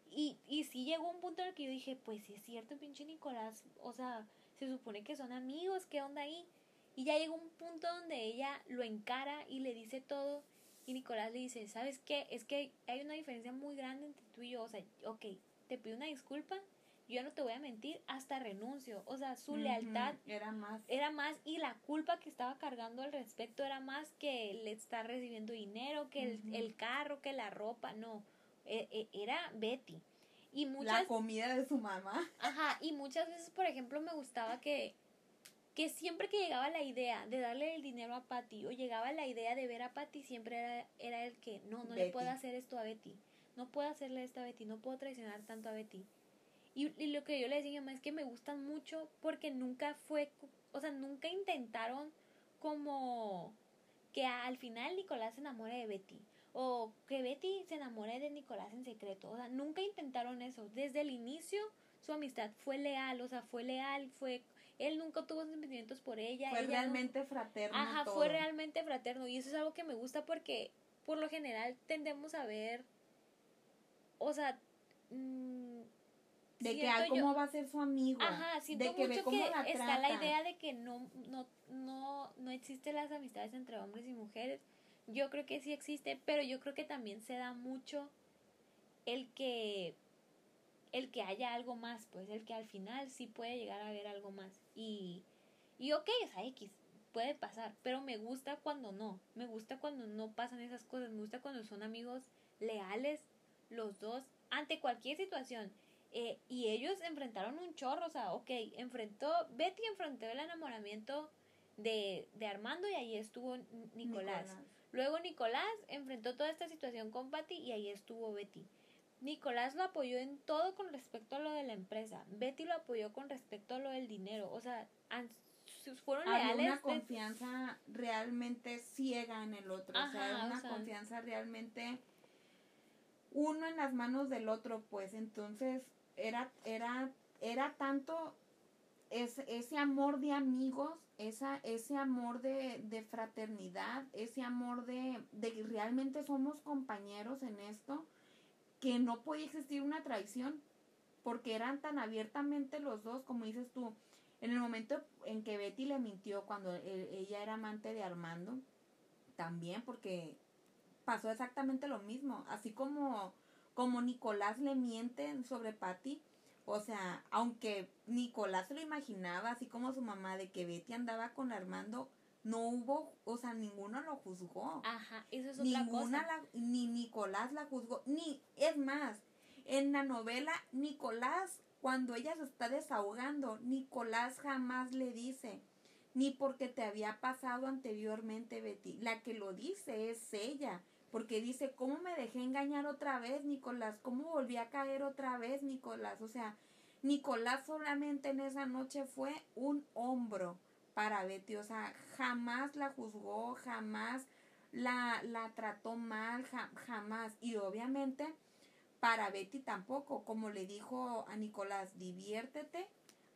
Y, y sí llegó un punto en el que yo dije, pues sí es cierto, pinche Nicolás, o sea, se supone que son amigos, ¿qué onda ahí? Y ya llegó un punto donde ella lo encara y le dice todo. Y Nicolás le dice, ¿sabes qué? Es que hay una diferencia muy grande entre tú y yo. O sea, ok, te pido una disculpa, yo no te voy a mentir, hasta renuncio. O sea, su lealtad era más. Era más y la culpa que estaba cargando al respecto era más que le está recibiendo dinero, que el, el, carro, que la ropa, no. E, e, era Betty. Y muchas, la comida de su mamá. Ajá, y muchas veces, por ejemplo, me gustaba que que siempre que llegaba la idea de darle el dinero a Patty o llegaba la idea de ver a Patty, siempre era, era el que no, no le puedo hacer esto a Betty, no puedo hacerle esto a Betty, no puedo traicionar tanto a Betty. Y, lo que yo le decía a mi mamá es que me gustan mucho porque nunca fue, o sea, nunca intentaron como que al final Nicolás se enamore de Betty o que Betty se enamore de Nicolás en secreto, o sea, nunca intentaron eso. Desde el inicio su amistad fue leal, o sea, fue leal, fue él nunca tuvo sentimientos por ella. Fue realmente fraterno. Ajá, fue realmente fraterno. Y eso es algo que me gusta porque por lo general tendemos a ver, o sea, mm, de que cómo va a ser su amigo. Ajá, siento de que mucho que está la idea de que no, no, no, no existen las amistades entre hombres y mujeres. Yo creo que sí existe, pero yo creo que también se da mucho el que el que haya algo más, pues el que al final sí puede llegar a haber algo más. Y, y ok, es a X, puede pasar, pero me gusta cuando no, me gusta cuando no pasan esas cosas, me gusta cuando son amigos leales los dos ante cualquier situación. Eh, y ellos enfrentaron un chorro, o sea, ok, enfrentó, Betty enfrentó el enamoramiento de, de Armando y ahí estuvo Nicolás. Luego Nicolás enfrentó toda esta situación con Patty y ahí estuvo Betty. Nicolás lo apoyó en todo con respecto a lo de la empresa. Betty lo apoyó con respecto a lo del dinero. O sea, fueron leales. una confianza realmente ciega en el otro. o sea, una confianza realmente uno en las manos del otro, pues. Entonces, era, era, era tanto ese, ese amor de amigos, esa, ese amor de, de fraternidad, ese amor de, de realmente somos compañeros en esto que no podía existir una traición porque eran tan abiertamente los dos, como dices tú, en el momento en que Betty le mintió cuando e, ella era amante de Armando, también porque pasó exactamente lo mismo, así como como Nicolás le miente sobre Patty, o sea, aunque Nicolás se lo imaginaba, así como su mamá, de que Betty andaba con Armando, no hubo, o sea, ninguno lo juzgó. Ajá, eso es otra Ninguna La, ni Nicolás la juzgó, ni, es más, en la novela, Nicolás, cuando ella se está desahogando, Nicolás jamás le dice, ni porque te había pasado anteriormente, Betty. La que lo dice es ella, porque dice, ¿cómo me dejé engañar otra vez, Nicolás? ¿Cómo volví a caer otra vez, Nicolás? O sea, Nicolás solamente en esa noche fue un hombro para Betty, o sea, jamás la juzgó, jamás la, la trató mal, jamás. Y obviamente para Betty tampoco, como le dijo a Nicolás, diviértete,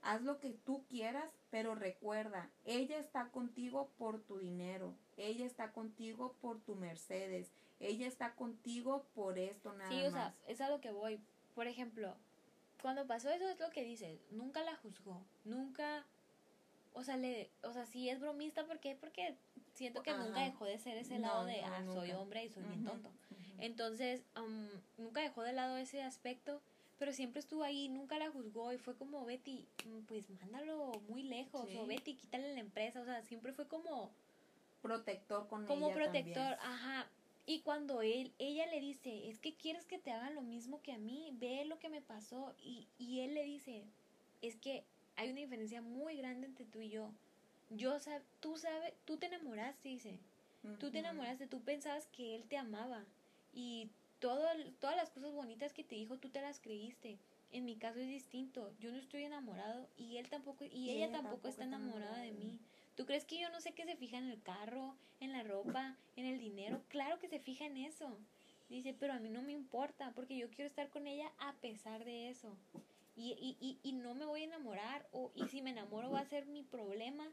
haz lo que tú quieras, pero recuerda, ella está contigo por tu dinero, ella está contigo por tu Mercedes, ella está contigo por esto nada más. Sí, o sea, es a lo que voy. Por ejemplo, cuando pasó eso es lo que dice, nunca la juzgó, nunca o sea, le, o sea, sí es bromista, ¿por qué? Porque siento que nunca dejó de ser ese lado de, ah, soy hombre y soy bien tonto. Entonces, nunca dejó de lado ese aspecto, pero siempre estuvo ahí, nunca la juzgó y fue como, Betty, mm, pues mándalo muy lejos, o Betty, quítale la empresa, o sea, siempre fue como... Protector con como protector, ajá. Y cuando él, ella le dice, es que quieres que te hagan lo mismo que a mí, ve lo que me pasó, y, y él le dice, es que hay una diferencia muy grande entre tú y yo. Yo sab tú sabes, tú te enamoraste, dice. Tú te enamoraste, tú pensabas que él te amaba y todo, todas las cosas bonitas que te dijo tú te las creíste. En mi caso es distinto. Yo no estoy enamorado y él tampoco y, ella, tampoco, está enamorada, de mí. ¿Tú crees que yo no sé que se fija en el carro, en la ropa, en el dinero? Claro que se fija en eso. Dice, pero a mí no me importa porque yo quiero estar con ella a pesar de eso y, y, y, y no me voy a enamorar o y si me enamoro va a ser mi problema,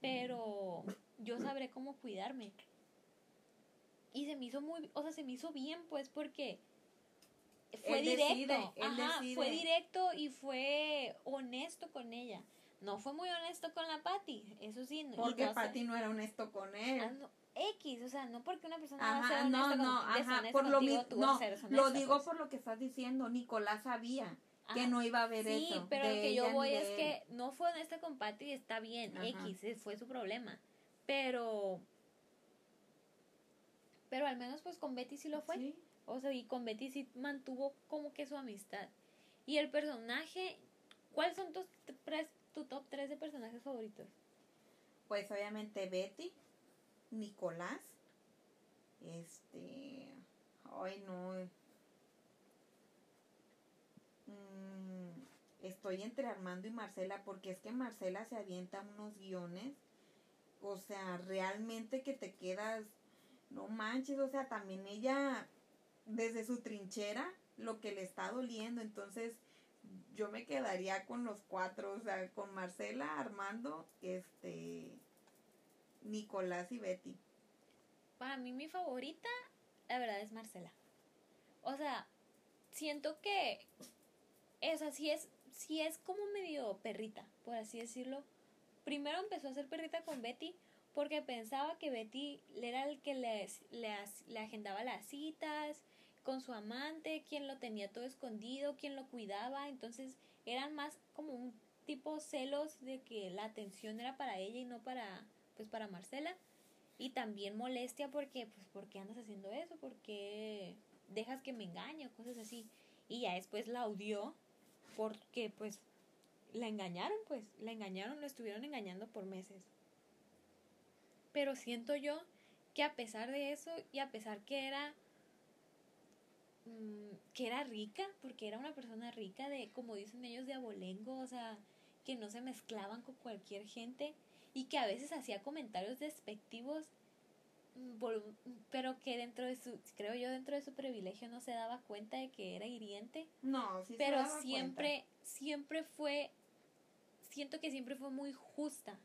pero yo sabré cómo cuidarme. Y se me hizo muy, o sea, se me hizo bien pues porque fue directo, ajá, fue directo y fue honesto con ella. No fue muy honesto con la Patty, eso sí. y Porque no sé- Patty no era honesto con él. Ah, no, X, o sea, no porque una persona va a Ajá, ser no, honesta no, con- ajá, por lo contigo, mismo, tú vas a no, ser lo digo pues. por lo que estás diciendo, Nicolás sabía que Ajá. no iba a haber Sí, eso. pero lo que yo voy es él. que no fue honesta con Patty, está bien, Ajá. X, fue su problema. Pero. Pero al menos pues con Betty sí lo fue. Sí. O sea, y con Betty sí mantuvo como que su amistad. Y el personaje, ¿cuáles son tus tres, tu top 3 de personajes favoritos? Pues obviamente Betty, Nicolás, este, ay no, Mm, estoy entre Armando y Marcela porque es que Marcela se avienta unos guiones, o sea, realmente que te quedas, no manches, o sea, también ella desde su trinchera lo que le está doliendo, entonces yo me quedaría con los cuatro, o sea, con Marcela, Armando, este, Nicolás y Betty. Para mí mi favorita, la verdad es Marcela. O sea, siento que esa sí es, sí es como medio perrita, por así decirlo. Primero empezó a ser perrita con Betty porque pensaba que Betty era el que le, le, le agendaba las citas con su amante, quien lo tenía todo escondido, quien lo cuidaba. Entonces eran más como un tipo celos de que la atención era para ella y no para, pues para Marcela. Y también molestia porque, pues, ¿por qué andas haciendo eso? ¿Por qué dejas que me engañe? O cosas así. Y ya después la odió porque, pues, la engañaron, pues, la engañaron, lo estuvieron engañando por meses. Pero siento yo que a pesar de eso y a pesar que era mm, que era rica, porque era una persona rica de, como dicen ellos, de abolengo, o sea, que no se mezclaban con cualquier gente y que a veces hacía comentarios despectivos, mm, pero que dentro de su, creo yo, dentro de su privilegio no se daba cuenta de que era hiriente, No, sí se pero daba siempre, siempre fue, siento que siempre fue muy justa.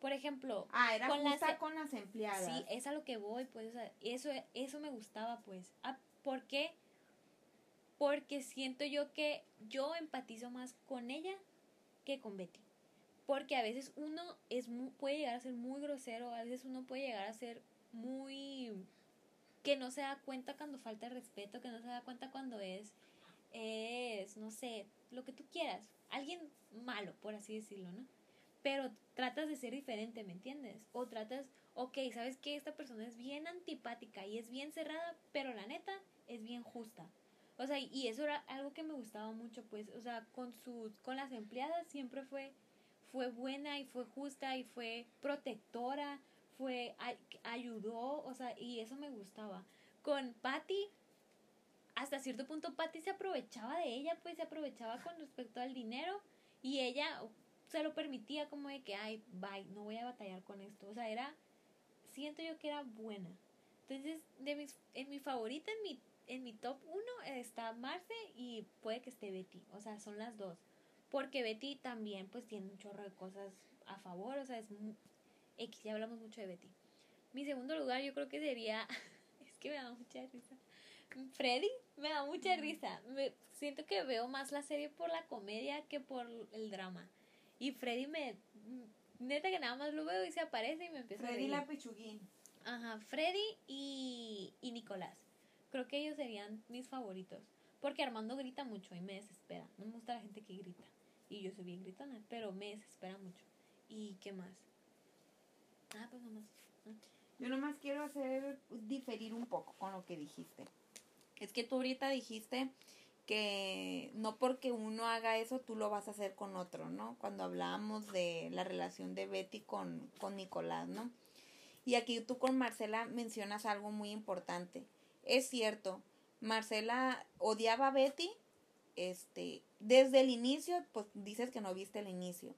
Por ejemplo, cuenta. Ah, era con las justa e- con las empleadas. Sí, es a lo que voy, pues, o sea, eso, eso me gustaba, pues. Ah, ¿Por qué? Porque siento yo que yo empatizo más con ella que con Betty. Porque a veces uno es mu- puede llegar a ser muy grosero, a veces uno puede llegar a ser muy que no se da cuenta cuando falta respeto, que no se da cuenta cuando es es no sé, lo que tú quieras, alguien malo, por así decirlo, ¿no? Pero tratas de ser diferente, ¿me entiendes? O tratas, ok, sabes que esta persona es bien antipática y es bien cerrada, pero la neta es bien justa. O sea, y eso era algo que me gustaba mucho, pues, o sea, con sus, con las empleadas siempre fue, fue buena y fue justa y fue protectora, fue, ay- ayudó, o sea, y eso me gustaba. Con Patty, hasta cierto punto Patty se aprovechaba de ella, pues se aprovechaba con respecto al dinero y ella se lo permitía como de que, ay, bye, no voy a batallar con esto. O sea, era, siento yo que era buena. Entonces, de mis, en mi favorita, en mi, en mi top uno está Marce y puede que esté Betty. O sea, son las dos. Porque Betty también, pues, tiene un chorro de cosas a favor. O sea, es mu- X, ya hablamos mucho de Betty. Mi segundo lugar yo creo que sería, [LAUGHS] es que me da mucha risa. Freddy me da mucha risa. Me, siento que veo más la serie por la comedia que por el drama. Y Freddy me... Neta que nada más lo veo y se aparece y me empieza a Freddy la Pichuguín. Ajá, Freddy y, y Nicolás. Creo que ellos serían mis favoritos. Porque Armando grita mucho y me desespera. No me gusta la gente que grita. Y yo soy bien gritona, pero me desespera mucho. ¿Y qué más? Ah, pues nomás. Yo nomás quiero hacer diferir un poco con lo que dijiste. Es que tú ahorita dijiste que no porque uno haga eso tú lo vas a hacer con otro, ¿no? Cuando hablábamos de la relación de Betty con, con Nicolás, ¿no? Y aquí tú con Marcela mencionas algo muy importante. Es cierto, Marcela odiaba a Betty, este, desde el inicio, pues dices que no viste el inicio,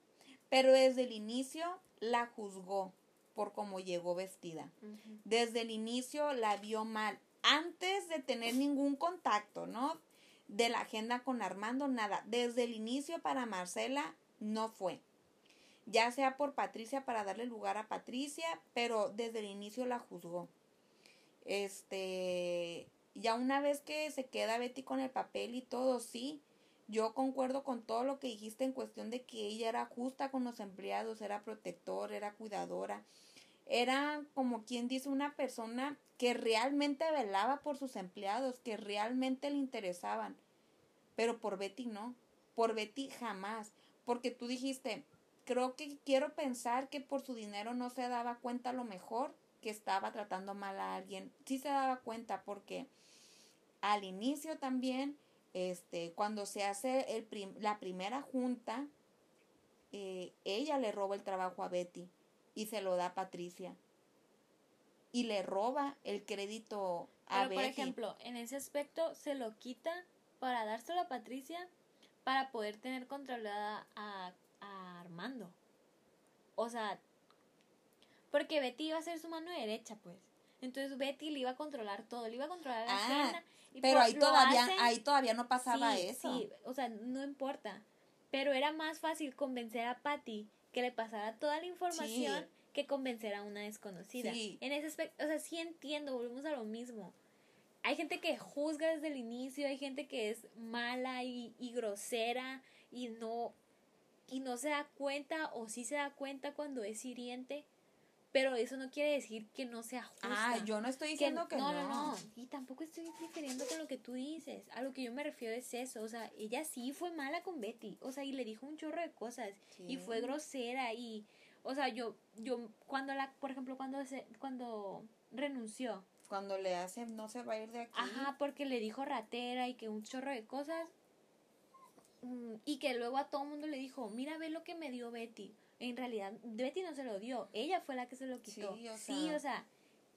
pero desde el inicio la juzgó por cómo llegó vestida. Desde el inicio la vio mal, antes de tener ningún contacto, ¿no? De la agenda con Armando, nada. Desde el inicio para Marcela no fue. Ya sea por Patricia para darle lugar a Patricia, pero desde el inicio la juzgó. Este, ya una vez que se queda Betty con el papel y todo, sí, yo concuerdo con todo lo que dijiste en cuestión de que ella era justa con los empleados, era protector, era cuidadora, era como quien dice una persona que realmente velaba por sus empleados, que realmente le interesaban. Pero por Betty no, por Betty jamás, porque tú dijiste, creo que quiero pensar que por su dinero no se daba cuenta lo mejor que estaba tratando mal a alguien. Sí se daba cuenta porque al inicio también, este, cuando se hace el la primera junta, eh, ella le roba el trabajo a Betty y se lo da a Patricia. Y le roba el crédito a Pero, Por ejemplo, en ese aspecto se lo quita para dárselo a Patricia para poder tener controlada a, a Armando. O sea, porque Betty iba a ser su mano derecha, pues. Entonces Betty le iba a controlar todo, le iba a controlar la ah, pero ahí todavía, ahí todavía no pasaba eso. Sí, o sea, no importa. Pero era más fácil convencer a Patty que le pasara toda la información que convencer a una desconocida. En ese aspecto, o sea, sí entiendo, volvemos a lo mismo. Hay gente que juzga desde el inicio, hay gente que es mala y, y grosera y no y no se da cuenta o sí se da cuenta cuando es hiriente, pero eso no quiere decir que no sea justa. Ah, yo no estoy diciendo que, no, no. No, no, Y tampoco estoy refiriendo con lo que tú dices. A lo que yo me refiero es eso. O sea, ella sí fue mala con Betty. O sea, y le dijo un chorro de cosas. Y fue grosera. Y, o sea, yo, yo, cuando la, por ejemplo, cuando, se, cuando renunció. Cuando le hace, no se va a ir de aquí. Ajá, porque le dijo ratera y que un chorro de cosas. Mm, y que luego a todo el mundo le dijo, mira, ve lo que me dio Betty en realidad Betty no se lo dio, ella fue la que se lo quitó. Sí, o sea,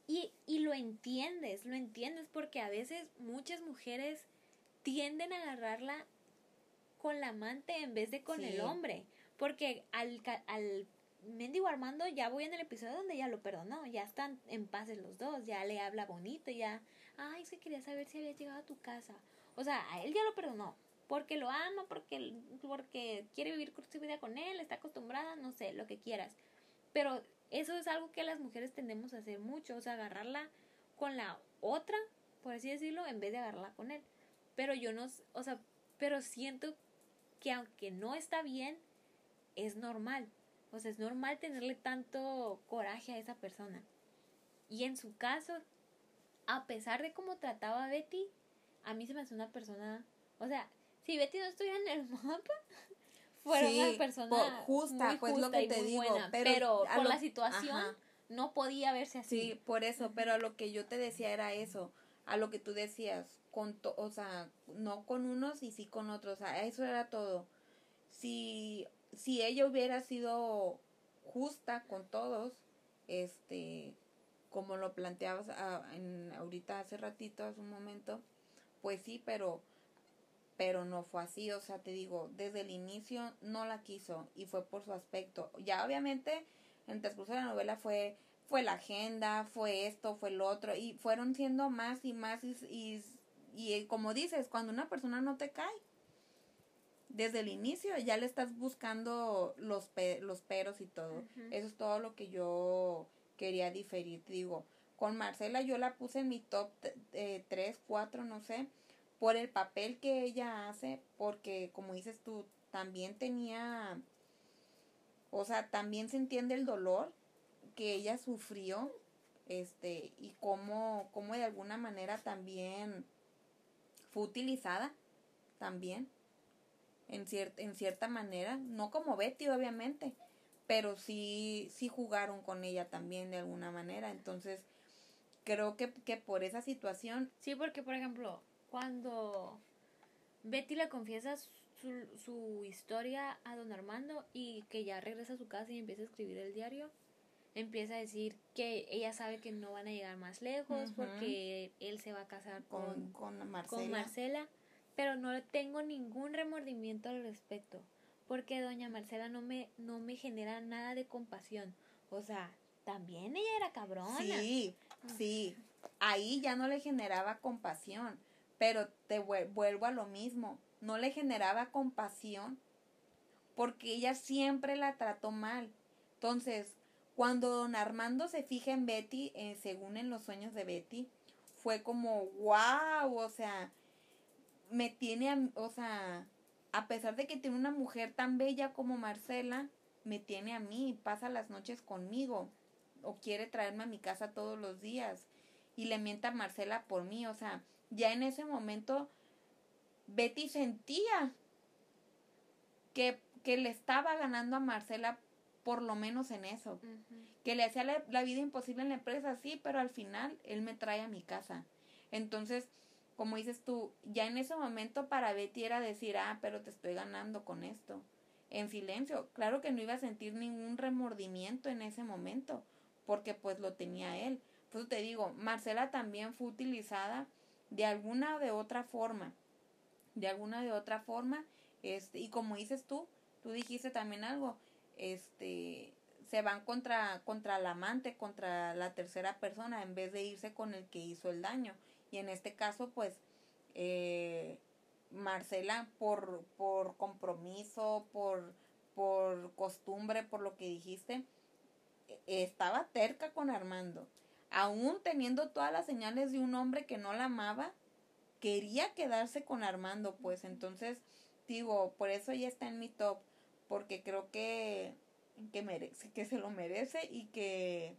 y, y lo entiendes, lo entiendes porque a veces muchas mujeres tienden a agarrarla con la amante en vez de con el hombre, porque al, al mendigo Armando ya voy en el episodio donde ya lo perdonó, ya están en paz los dos, ya le habla bonito, ya, ay, es que quería saber si había llegado a tu casa. O sea, a él ya lo perdonó, porque lo ama, porque, porque quiere vivir su vida con él, está acostumbrada, no sé, lo que quieras. Pero eso es algo que las mujeres tendemos a hacer mucho, o sea, agarrarla con la otra, por así decirlo, en vez de agarrarla con él. Pero yo no, o sea, pero siento que aunque no está bien, es normal. O sea, es normal tenerle tanto coraje a esa persona. Y en su caso, a pesar de cómo trataba a Betty, a mí se me hace una persona, o sea, si Betty no estuviera en el [LAUGHS] mapa, fuera una persona justa, pues lo que te digo, pero, por la situación no podía verse así. Sí, por eso, pero lo que yo te decía era eso, a lo que tú decías, con o sea, no con unos y sí con otros, o sea, eso era todo. Si si ella hubiera sido justa con todos, este, como lo planteabas a, ah, en, ahorita hace ratito, hace un momento, pues sí, pero pero no fue así, o sea, te digo, desde el inicio no la quiso y fue por su aspecto. Ya obviamente en el transcurso de la novela fue fue la agenda, fue esto, fue lo otro y fueron siendo más y más y, y, y eh, como dices, cuando una persona no te cae, desde el inicio ya le estás buscando los, los peros y todo. Eso es todo lo que yo quería diferir. Digo, con Marcela yo la puse en mi top eh, 3, 4, no sé por el papel que ella hace, porque como dices tú, también tenía, o sea, también se entiende el dolor que ella sufrió, este, y cómo, cómo de alguna manera también fue utilizada, también, en, en cierta manera, no como Betty, obviamente, pero sí, sí jugaron con ella también de alguna manera, entonces, creo que, que por esa situación... Sí, porque, por ejemplo, cuando Betty le confiesa su, su, historia a don Armando y que ya regresa a su casa y empieza a escribir el diario, empieza a decir que ella sabe que no van a llegar más lejos porque él se va a casar con, con, Marcela. pero no tengo ningún remordimiento al respecto, porque doña Marcela no me, no me genera nada de compasión. O sea, también ella era cabrona. Sí, sí. Ahí ya no le generaba compasión pero te vuelvo a lo mismo, no le generaba compasión porque ella siempre la trató mal. Entonces, cuando don Armando se fija en Betty, eh, según en los sueños de Betty, fue como, wow, o sea, me tiene, o sea, a pesar de que tiene una mujer tan bella como Marcela, me tiene a mí, pasa las noches conmigo o quiere traerme a mi casa todos los días y le mienta a Marcela por mí, o sea, ya en ese momento Betty sentía que, que le estaba ganando a Marcela por lo menos en eso, que le hacía la, la, vida imposible en la empresa, sí, pero al final él me trae a mi casa. Entonces, como dices tú, ya en ese momento para Betty era decir, ah, pero te estoy ganando con esto, en silencio. Claro que no iba a sentir ningún remordimiento en ese momento, porque pues lo tenía él. Pues te digo, Marcela también fue utilizada de alguna o de otra forma, de alguna de otra forma, este, y como dices tú, tú dijiste también algo, este, se van contra, contra el amante, contra la tercera persona, en vez de irse con el que hizo el daño. Y en este caso, pues, eh, Marcela, por, por compromiso, por, por costumbre, por lo que dijiste, e, estaba terca con Armando. Aún teniendo todas las señales de un hombre que no la amaba, quería quedarse con Armando, pues. Entonces digo, por eso ella está en mi top, porque creo que, que merece, que se lo merece y que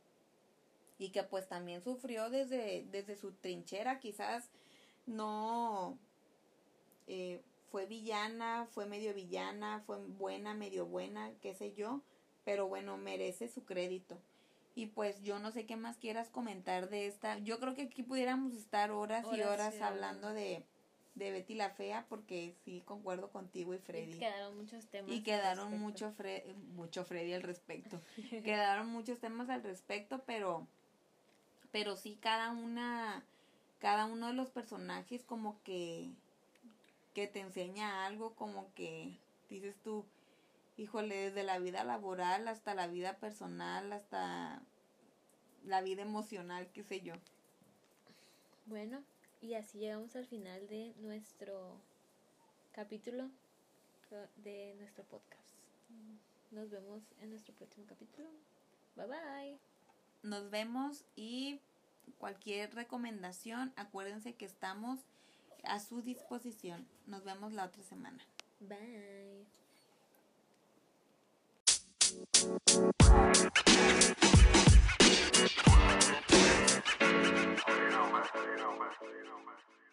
y que pues también sufrió desde, desde su trinchera, quizás no eh, fue villana, fue medio villana, fue buena, medio buena, qué sé yo, pero bueno, merece su crédito. Y pues yo no sé qué más quieras comentar de esta. Yo creo que aquí pudiéramos estar horas, y horas hablando de, de Betty la Fea, porque sí concuerdo contigo y Freddy. Y quedaron muchos temas. Y quedaron mucho, mucho Freddy al respecto. [LAUGHS] quedaron muchos temas al respecto, pero, pero sí cada una, cada uno de los personajes como que, que te enseña algo, como que dices tú, híjole, desde la vida laboral hasta la vida personal, hasta la vida emocional, qué sé yo. Bueno, y así llegamos al final de nuestro capítulo de nuestro podcast. Nos vemos en nuestro próximo capítulo. Bye bye. Nos vemos y cualquier recomendación, acuérdense que estamos a su disposición. Nos vemos la otra semana. Bye. you don't mess with you don't mess with you.